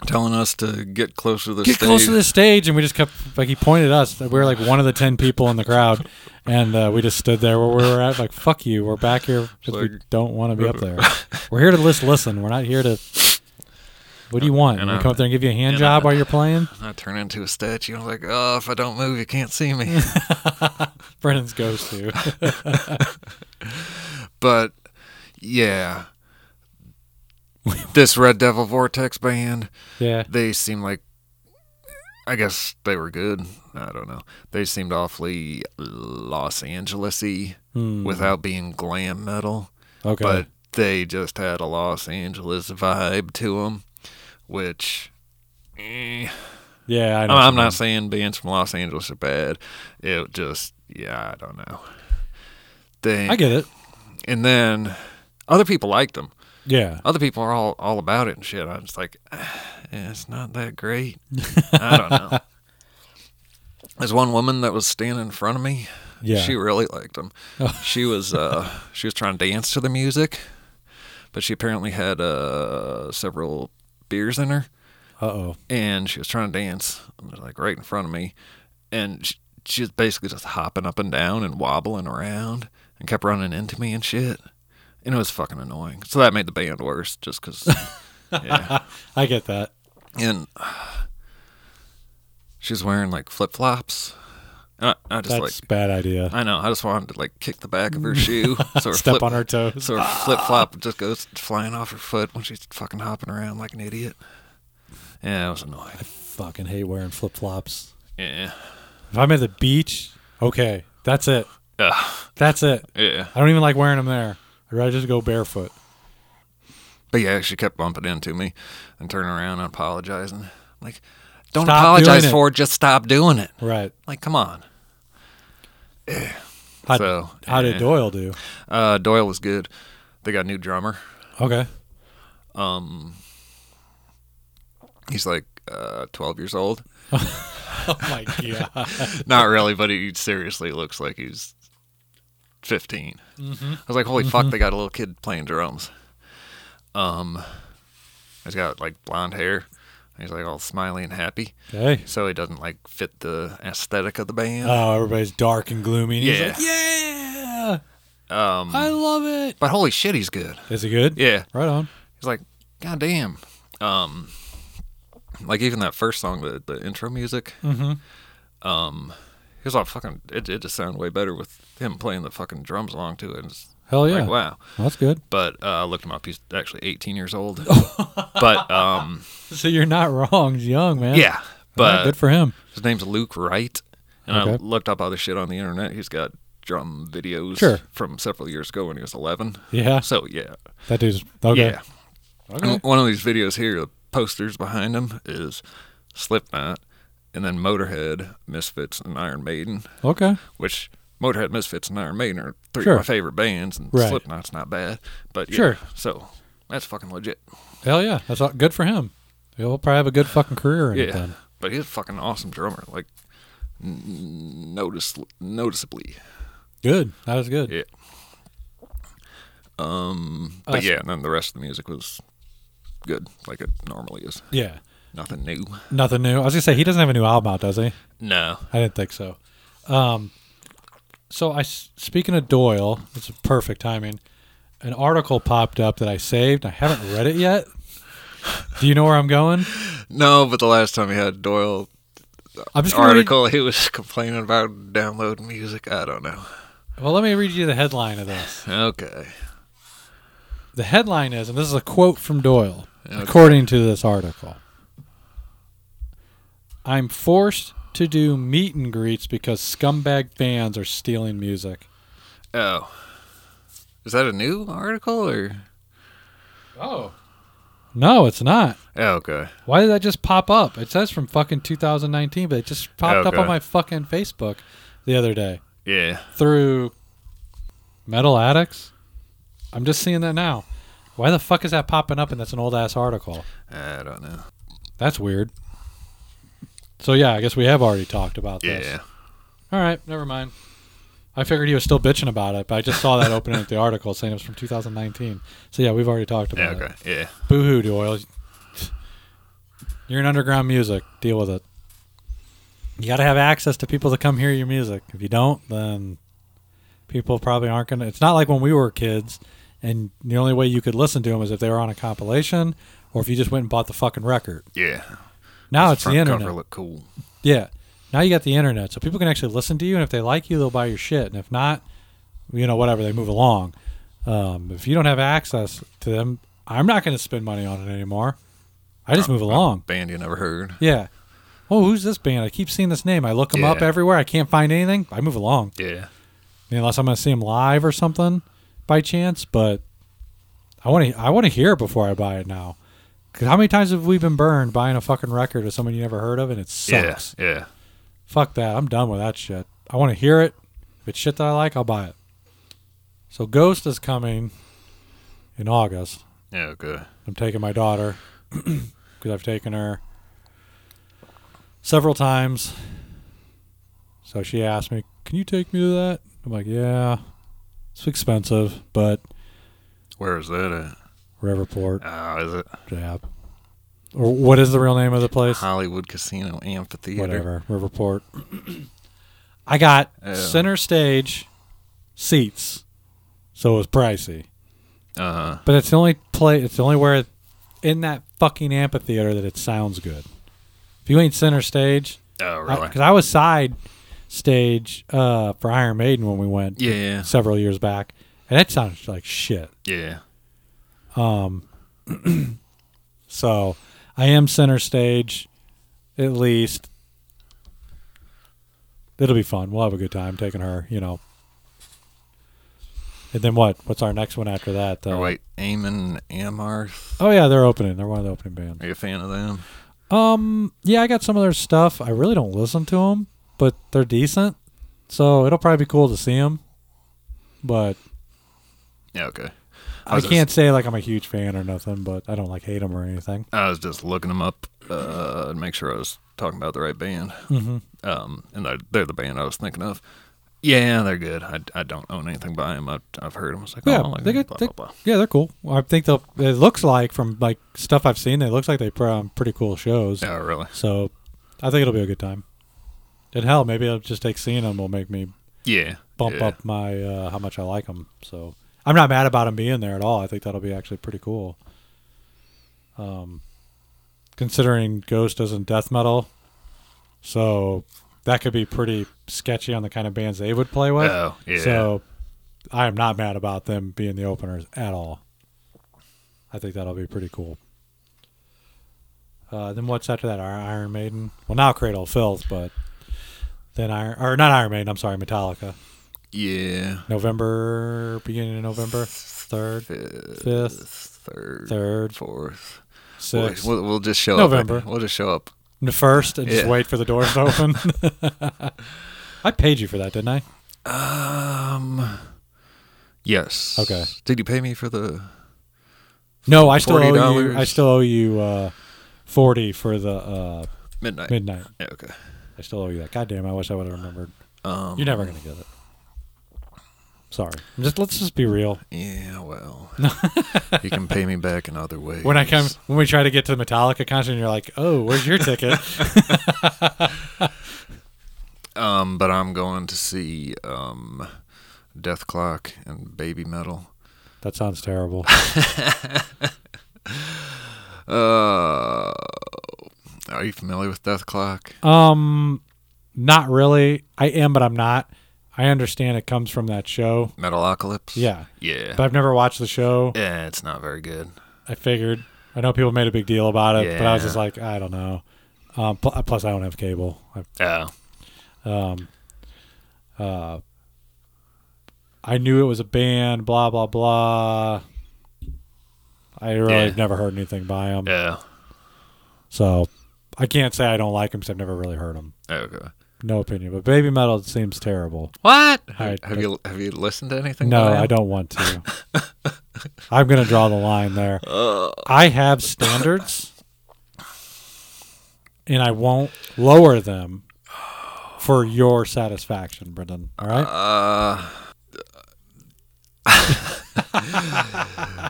telling us to get closer to the Get stage. close to the stage, and we just kept like he pointed at us. We were like one of the ten people in the crowd, and uh, we just stood there where we were at. Like, fuck you, we're back here [LAUGHS] because we don't want to be up there. [LAUGHS] We're here to just listen. We're not here to. What do you want? And I- come up there and give you a hand job I- while you're playing? I turn into a statue. I'm like, oh, if I don't move, you can't see me. [LAUGHS] Brennan's ghost to. but yeah, this Red Devil Vortex band, yeah. they seem like, I guess they were good. I don't know. They seemed awfully Los Angeles-y Hmm. without being glam metal. Okay. but they just had a Los Angeles vibe to them, which eh, yeah, I. I'm not saying bands from Los Angeles are bad. It just, yeah, I don't know. They, I get it. and then other people liked them. Yeah. Other people are all, all about it and shit. I'm just like, "Ah, yeah, it's not that great. [LAUGHS] I don't know. There's one woman that was standing in front of me. Yeah. She really liked them. [LAUGHS] She was uh, she was trying to dance to the music, but she apparently had uh, several beers in her, Uh oh. and she was trying to dance like right in front of me, and she, she was basically just hopping up and down and wobbling around and kept running into me and shit, and it was fucking annoying. So that made the band worse, just because. [LAUGHS] yeah, I get that. and she was wearing like flip flops. I, I just That's like a bad idea. I know. I just wanted to like kick the back of her shoe, [LAUGHS] so her Step flip, on her toes. so her flip flop just goes flying off her foot when she's fucking hopping around like an idiot. Yeah, it was annoying. I fucking hate wearing flip flops. Yeah, If I'm at the beach, okay, that's it. That's it. yeah. I don't even like wearing them there. I'd rather just go barefoot. But yeah, she kept bumping into me and turning around and apologizing. Like, don't Stop apologize for it. Just stop doing it. Right. Like, come on. How, So, how did eh. Doyle do? Uh, Doyle was good. They got a new drummer. Okay. Um, he's like uh, 12 years old. [LAUGHS] Oh my god. [LAUGHS] Not really, but he seriously looks like he's 15. I was like, holy fuck, they got a little kid playing drums. Um, he's got like blonde hair. He's like all smiley and happy, Okay. so he doesn't like fit the aesthetic of the band. Oh, everybody's dark and gloomy. And Yeah. He's like, yeah. um, I love it. but holy shit, he's good. Is he good? Yeah, Right on. he's like, god damn. Um, like even that first song, the the intro music. Mm-hmm. Um, he was all fucking. It, it just sounded way better with him playing the fucking drums along to it. It's Hell yeah. Like wow. That's good. But uh, I looked him up. He's actually 18 years old. [LAUGHS] but um, So you're not wrong. He's young, man. yeah. All right, But good for him. his name's Luke Wright, and I looked up other shit on the internet. He's got drum videos Sure. from several years ago when he was 11. Yeah. So yeah, That dude's okay. yeah. Okay. One of these videos here, the posters behind him is Slipknot, and then Motorhead, Misfits, and Iron Maiden. Okay. Which Motorhead, Misfits, and Iron Maiden are three Sure. of my favorite bands, and Right. Slipknot's not bad. But yeah, Sure. So that's fucking legit. Hell yeah. That's all, good for him. He'll probably have a good fucking career in it Yeah, then. but he's a fucking awesome drummer. Like n- notice noticeably. Good. That was good. Yeah. Um, Uh, but yeah, and then the rest of the music was good, like it normally is. Yeah. Nothing new. Nothing new. I was gonna say he doesn't have a new album out, does he? No. I didn't think so. Um, so I speaking of Doyle, it's perfect timing. An article popped up that I saved. I haven't read it yet. Do you know where I'm going? No, but the last time he had Doyle uh, I'm just gonna read- article, he was complaining about downloading music. I don't know. well, let me read you the headline of this. Okay. The headline is, and this is a quote from Doyle, Okay. according to this article. I'm forced to do meet and greets because scumbag fans are stealing music. Oh. Is that a new article or? Oh. No, it's not. Oh, okay. Why did that just pop up? It says from fucking 2019, but it just popped up on my fucking Facebook the other day Yeah. through Metal Addicts. I'm just seeing that now. Why the fuck is that popping up and that's an old ass article? I don't know. That's weird. So yeah, I guess we have already talked about this. Yeah. All right, never mind. I figured he was still bitching about it, but I just saw that [LAUGHS] opening at the article saying it was from 2019. So yeah, we've already talked Yeah. about Okay. it. Yeah. Boo hoo, Doyle. You're in underground music. Deal with it. You got to have access to people to come hear your music. If you don't, then people probably aren't going to. It's not like when we were kids and the only way you could listen to them is if they were on a compilation or if you just went and bought the fucking record. Yeah. Now it's the internet. cover look cool. Yeah. Now you got the internet, so people can actually listen to you, and if they like you, they'll buy your shit, and if not, you know, whatever, they move along. Um, if you don't have access to them, I'm not going to spend money on it anymore. I just move along. Band you never heard. Yeah. Oh, who's this band? I keep seeing this name. I look them up everywhere. I can't find anything. I move along, Yeah. unless I'm going to see them live or something by chance. But I want to. I want to hear it before I buy it now. Because how many times have we been burned buying a fucking record of someone you never heard of and it sucks? Yeah. Yeah. Fuck that. I'm done with that shit. I want to hear it. If it's shit that I like, I'll buy it. So Ghost is coming in August. Yeah. Okay. I'm taking my daughter [CLEARS THROAT] because I've taken her several times. So she asked me, "Can you take me to that?" I'm like, "Yeah, it's expensive, but Where is that at? Riverport, Oh, is it yeah." Or what is the real name of the place? Hollywood Casino Amphitheater? Whatever, Riverport. I got Yeah. center stage seats, so it was pricey. Uh huh. But it's the only play. It's the only where in that fucking amphitheater that it sounds good. If you ain't center stage, Oh, really? because I, was side stage uh, for Iron Maiden when we went yeah. several years back, and it sounded like shit. Yeah. Um, [CLEARS THROAT] so I am center stage, at least. It'll be fun. We'll have a good time taking her. You know. And then what? What's our next one after that? Oh, Uh, wait, Amon Amarth. Oh yeah, they're opening. They're one of the opening bands. Are you a fan of them? Um, yeah, I got some of their stuff. I really don't listen to them, but they're decent. So it'll probably be cool to see them. But Yeah. Okay. I, was can't say like I'm a huge fan or nothing. But I don't like hate them or anything. I was just looking them up uh, to make sure I was talking about the right band. Mm-hmm. Um, and they're, they're the band I was thinking of. Yeah, they're good. I, I don't own anything by them. I've, I've heard them. I was like, Yeah, oh, I like they them, get- blah, they- blah, blah. Yeah, they're cool. Well, I think they'll. It looks like from like stuff I've seen, it looks like they put on pretty cool shows. Yeah, really. So I think it'll be a good time. And hell, maybe it'll just take seeing them will make me Yeah. bump yeah. up my uh, how much I like them. So I'm not mad about them being there at all. I think that'll be actually pretty cool. Um, considering Ghost isn't death metal, so that could be pretty sketchy on the kind of bands they would play with. Oh, yeah. So I am not mad about them being the openers at all. I think that'll be pretty cool. Uh, then what's after that? Iron Maiden. Well, now Cradle of Filth, but then Iron or not Iron Maiden. I'm sorry, Metallica. Yeah. November, beginning of November, third, Fifth, Fifth, third, third, fourth. sixth, We'll, we'll just show November. up. November. We'll just show up. the first, and just wait for the doors to open. [LAUGHS] I paid you for that, didn't I? Um. Yes. Okay. Did you pay me for the? No, I still owe you. $40? I still owe you uh, forty for the uh, Midnight. midnight. Yeah, okay. I still owe you that. God damn, I wish I would have remembered. Um, You're never gonna get it. Sorry. Just let's just be real. Yeah, well, you can pay me back in other ways. When I come, when we try to get to the Metallica concert, and you're like, "Oh, where's your ticket?" [LAUGHS] um, but I'm going to see um, Dethklok and Baby Metal. that sounds terrible. [LAUGHS] Uh, are you familiar with Dethklok? Um, not really. I am, but I'm not. I understand it comes from that show. Metalocalypse. Yeah, Yeah. but I've never watched the show. yeah, it's not very good. I figured. I know people made a big deal about it, but I was Yeah. just like, I don't know. Um, pl- plus, I don't have cable. I Yeah. um uh I knew it was a band, blah blah blah. I really Yeah. have never heard anything by them, Yeah. so I can't say I don't like them because I've never really heard them. Okay. No opinion, but baby metal seems terrible. What? I- have you have you listened to anything? No, I don't want to. [LAUGHS] I'm gonna draw the line there. I have standards, and I won't lower them for your satisfaction, Brendan. All right. Uh,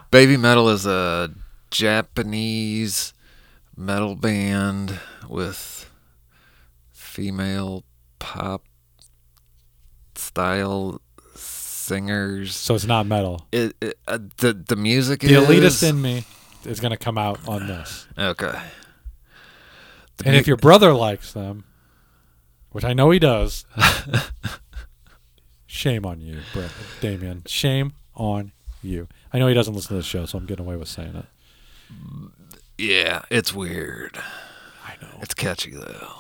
[LAUGHS] Baby Metal is a Japanese metal band with female pop style singers. So it's not metal. It, it, uh, the the music The is elitist in me is going to come out on this. Okay. The And mu- if your brother likes them, which I know he does, [LAUGHS] shame on you, Brett, Damien. Shame on you. I know he doesn't listen to the show, so I'm getting away with saying it. yeah, it's weird. I know. It's catchy though,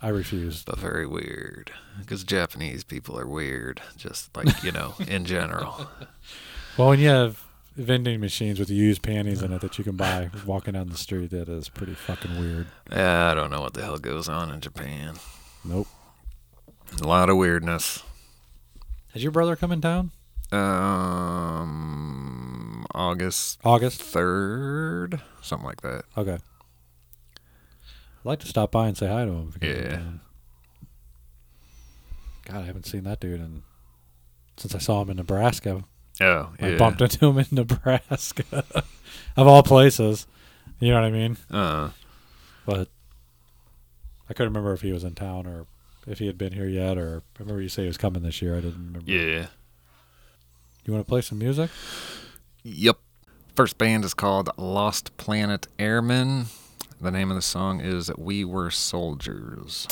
I refuse. but very weird. Because Japanese people are weird, just like you know, [LAUGHS] in general. Well, when you have vending machines with used panties in it that you can buy walking down the street, that is pretty fucking weird. Yeah, I don't know what the hell goes on in Japan. Nope. A lot of weirdness. Has your brother come in town? Um, August August? third, something like that. Okay. I'd like to stop by and say hi to him. if he comes in Yeah. God, I haven't seen that dude in since I saw him in Nebraska. Oh, yeah. I bumped into him in [LAUGHS] Nebraska, of all places. You know what I mean? Uh, But I couldn't remember if he was in town or if he had been here yet. Or I remember you say he was coming this year. I didn't remember. yeah. You want to play some music? Yep. First band is called Lost Planet Airmen. The name of the song is We Were Soldiers.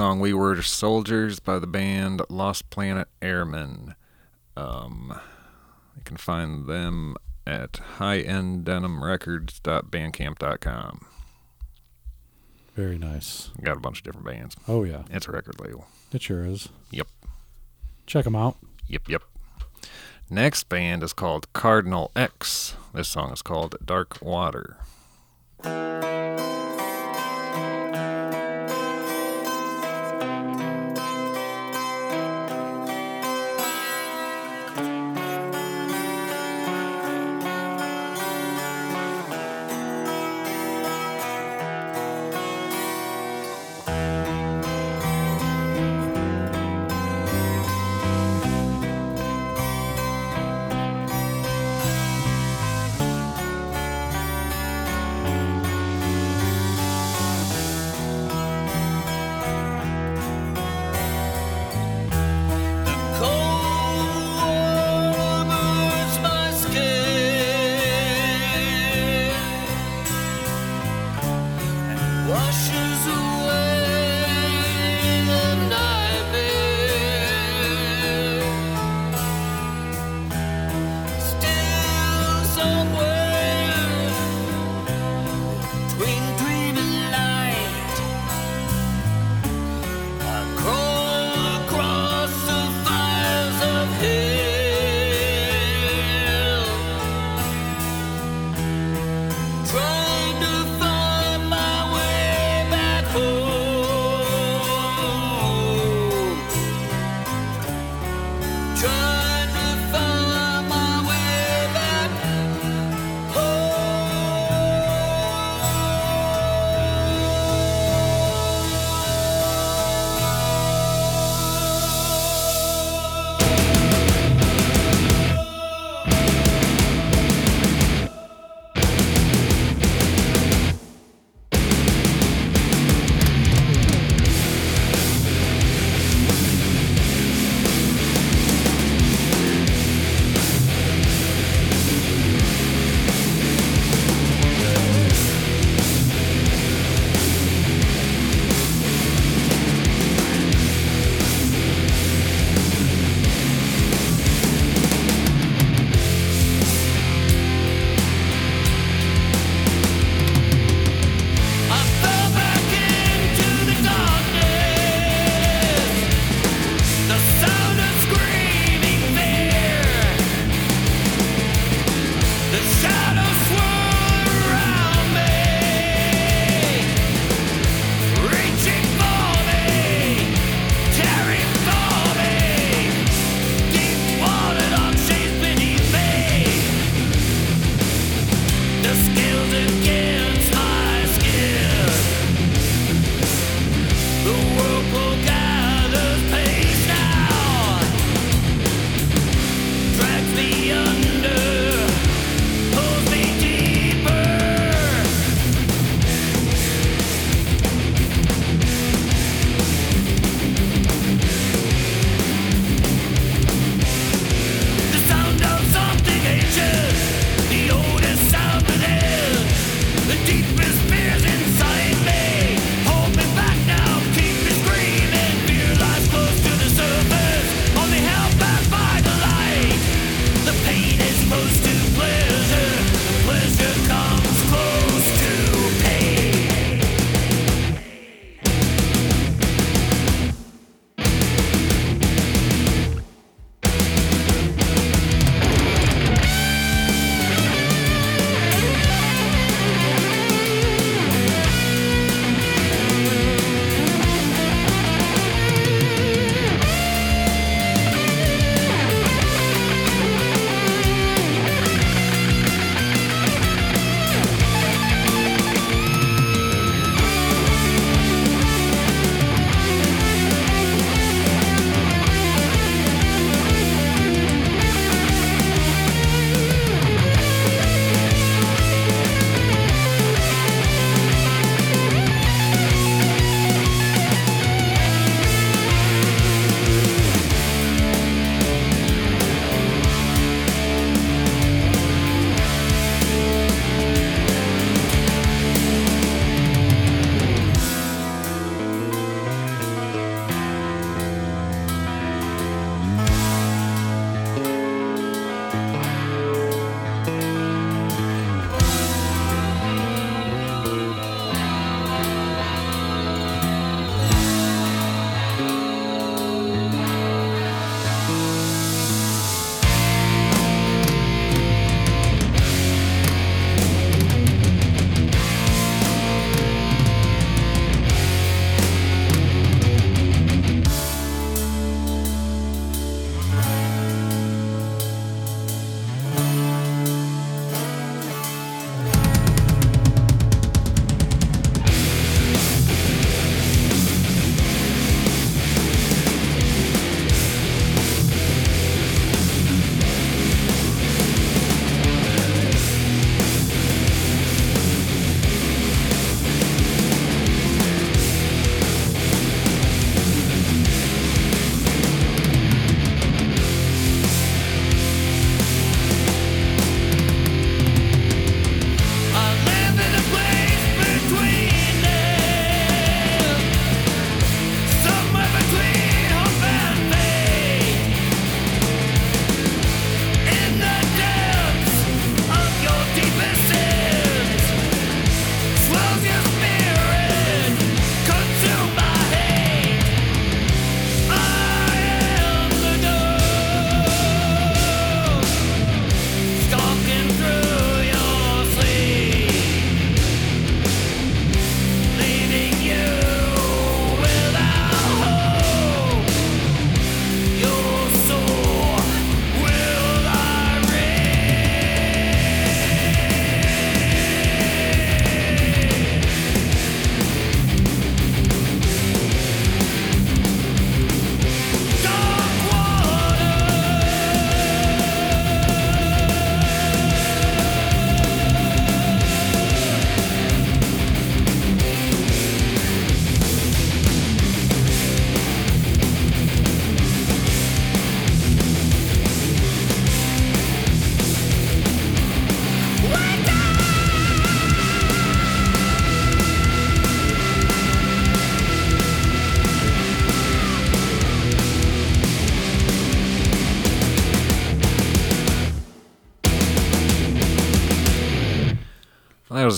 Song We Were Soldiers by the band Lost Planet Airmen. Um, you can find them at highenddenimrecords.bandcamp.com. Very nice. Got a bunch of different bands. Oh yeah, It's a record label. it sure is. Yep. Check them out. Yep, yep. Next band is called Kardinal X. This song is called Dark Water.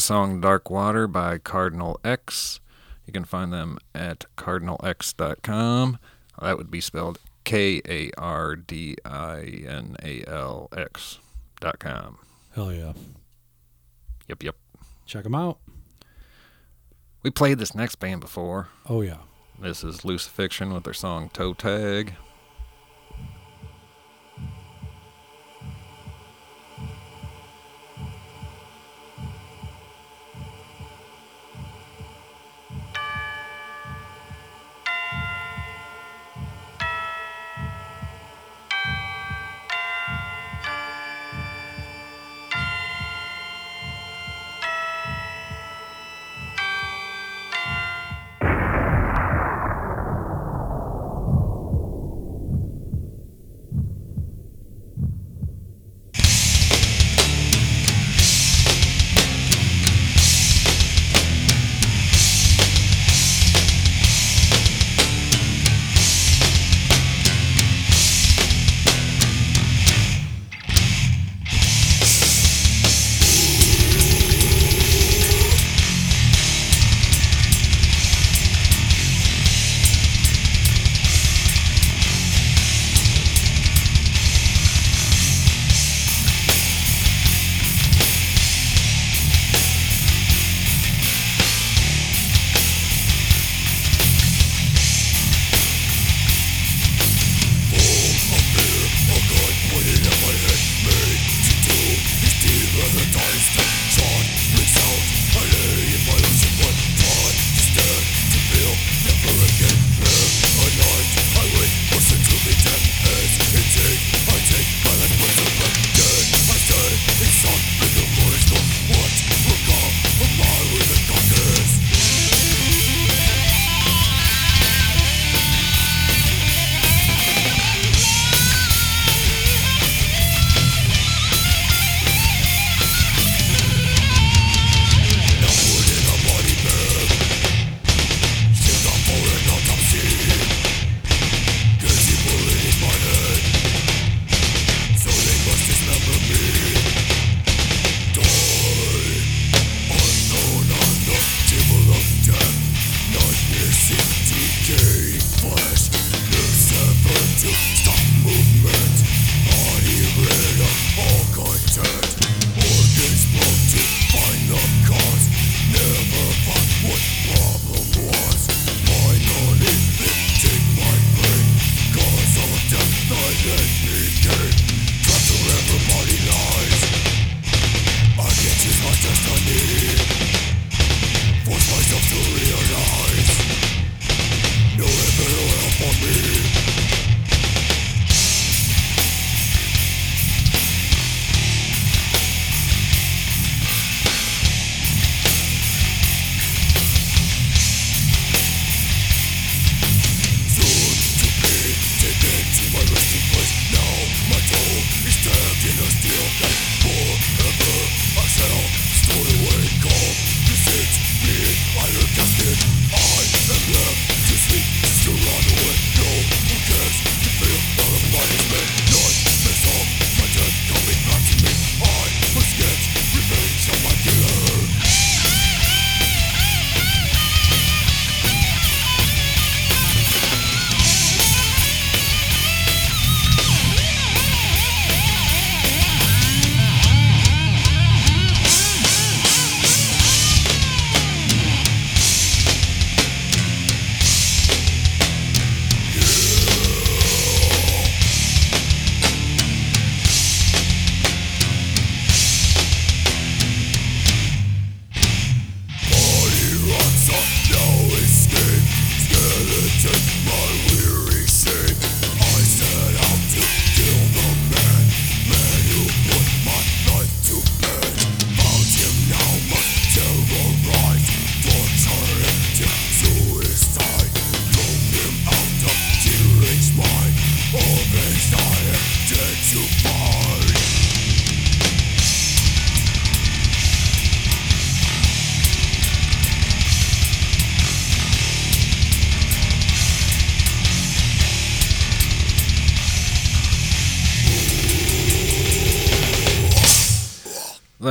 Song Dark Water by Kardinal X. You can find them at cardinalx.com. That would be spelled K A R D I N A L X dot com. Hell yeah. Yep, yep. Check them out. We played this next band before. Oh yeah. This is Lucifixion with their song Toe Tag.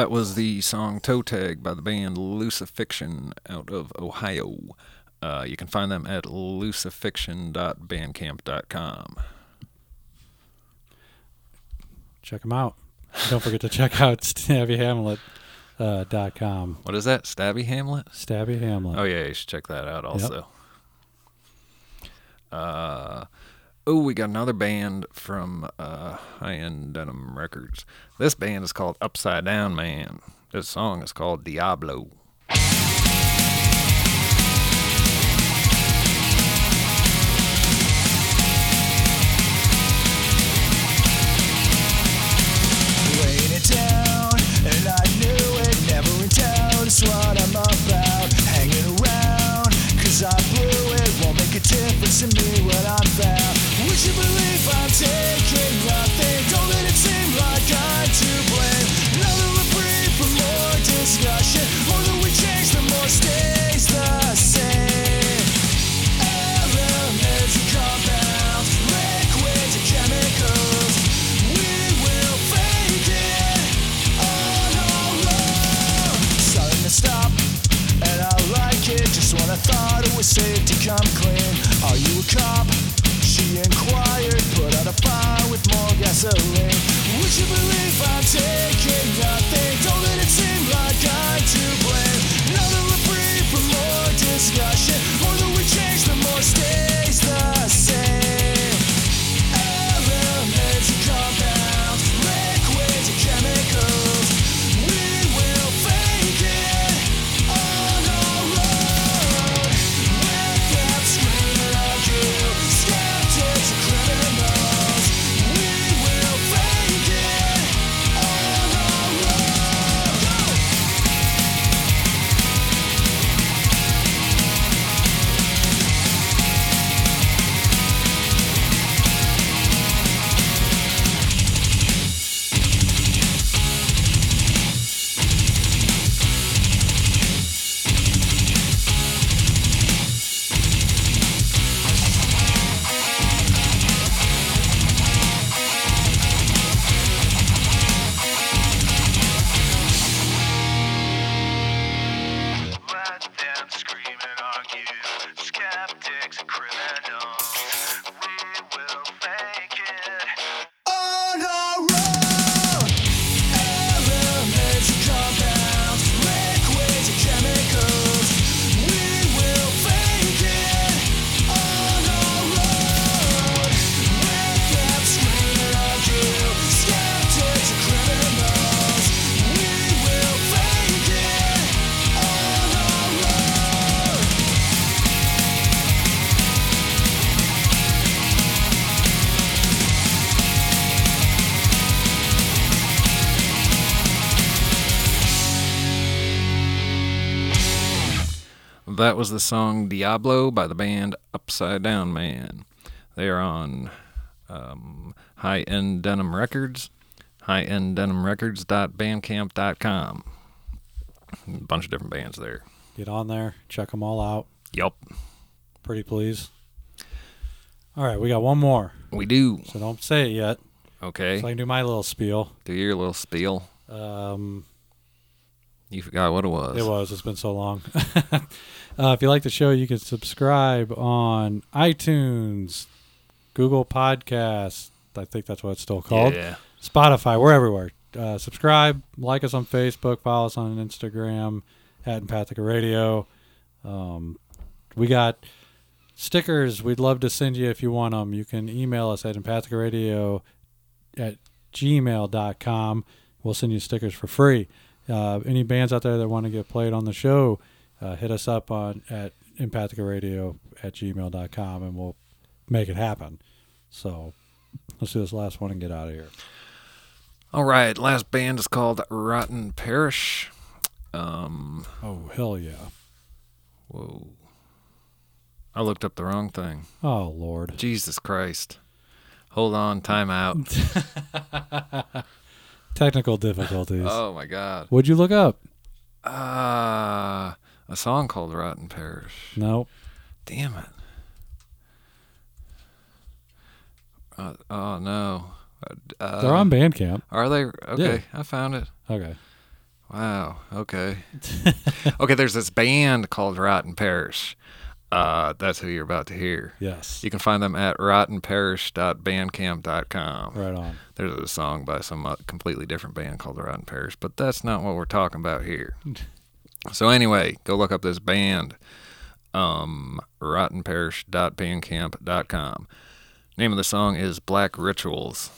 That was the song Toe Tag by the band Lucifixion out of Ohio. Uh, you can find them at lucifixion.bandcamp.com. Check them out. Don't forget to check out [LAUGHS] stabbyhamlet.com. Uh. What is that? Stabby Hamlet? Stabby Hamlet. Oh yeah, you should check that out also. Uh, oh, we got another band from uh, High End Denim Records. This band is called Upside Down Man. This song is called Diablo. Thought it was safe to come clean. Are you a cop? She inquired. Put out a fire with more gasoline. Would you believe I'm taking nothing? Don't let it seem like I'm to blame. Another reprieve for more discussion. More that we change, the more stays That was the song Diablo by the band Upside Down Man. They are on um, High End Denim Records, highenddenimrecords.bandcamp.com. A bunch of different bands there. Get on there. Check them all out. Yup, Pretty please. All right, we got one more. we do. So don't say it yet. Okay, So I can do my little spiel. do your little spiel. Um, You forgot what it was. It was. It's been so long. [LAUGHS] uh, if you like the show, you can subscribe on iTunes, Google Podcasts. I think that's what it's still called. Yeah. Spotify. We're everywhere. Uh, subscribe. Like us on Facebook. Follow us on Instagram at Empathica Radio. Um, we got stickers. We'd love to send you if you want them. You can email us at empathicaradio at gmail.com. We'll send you stickers for free. Uh, any bands out there that want to get played on the show, uh, hit us up on at empathicaradio at gmail.com and we'll make it happen. So let's do this last one and get out of here. All right, last band is called Rotten Perish. Um, Oh, hell yeah. whoa. I looked up the wrong thing. Oh, Lord. Jesus Christ. Hold on, time out. [LAUGHS] [LAUGHS] Technical difficulties. oh my God. What'd you look up? Uh, a song called Rotten Parish. Nope. Damn it. Uh, oh no. Uh, They're on Bandcamp. Are they? Okay, I found it. Okay. Wow. Okay. [LAUGHS] okay. There's this band called Rotten Perish. Uh, that's who you're about to hear. Yes. You can find them at rottenperish.bandcamp.com. Right on. There's a song by some uh, completely different band called Rotten Parish, but that's not what we're talking about here. [LAUGHS] so anyway, go look up this band, um, rottenperish.bandcamp.com. Name of the song is Black Rituals.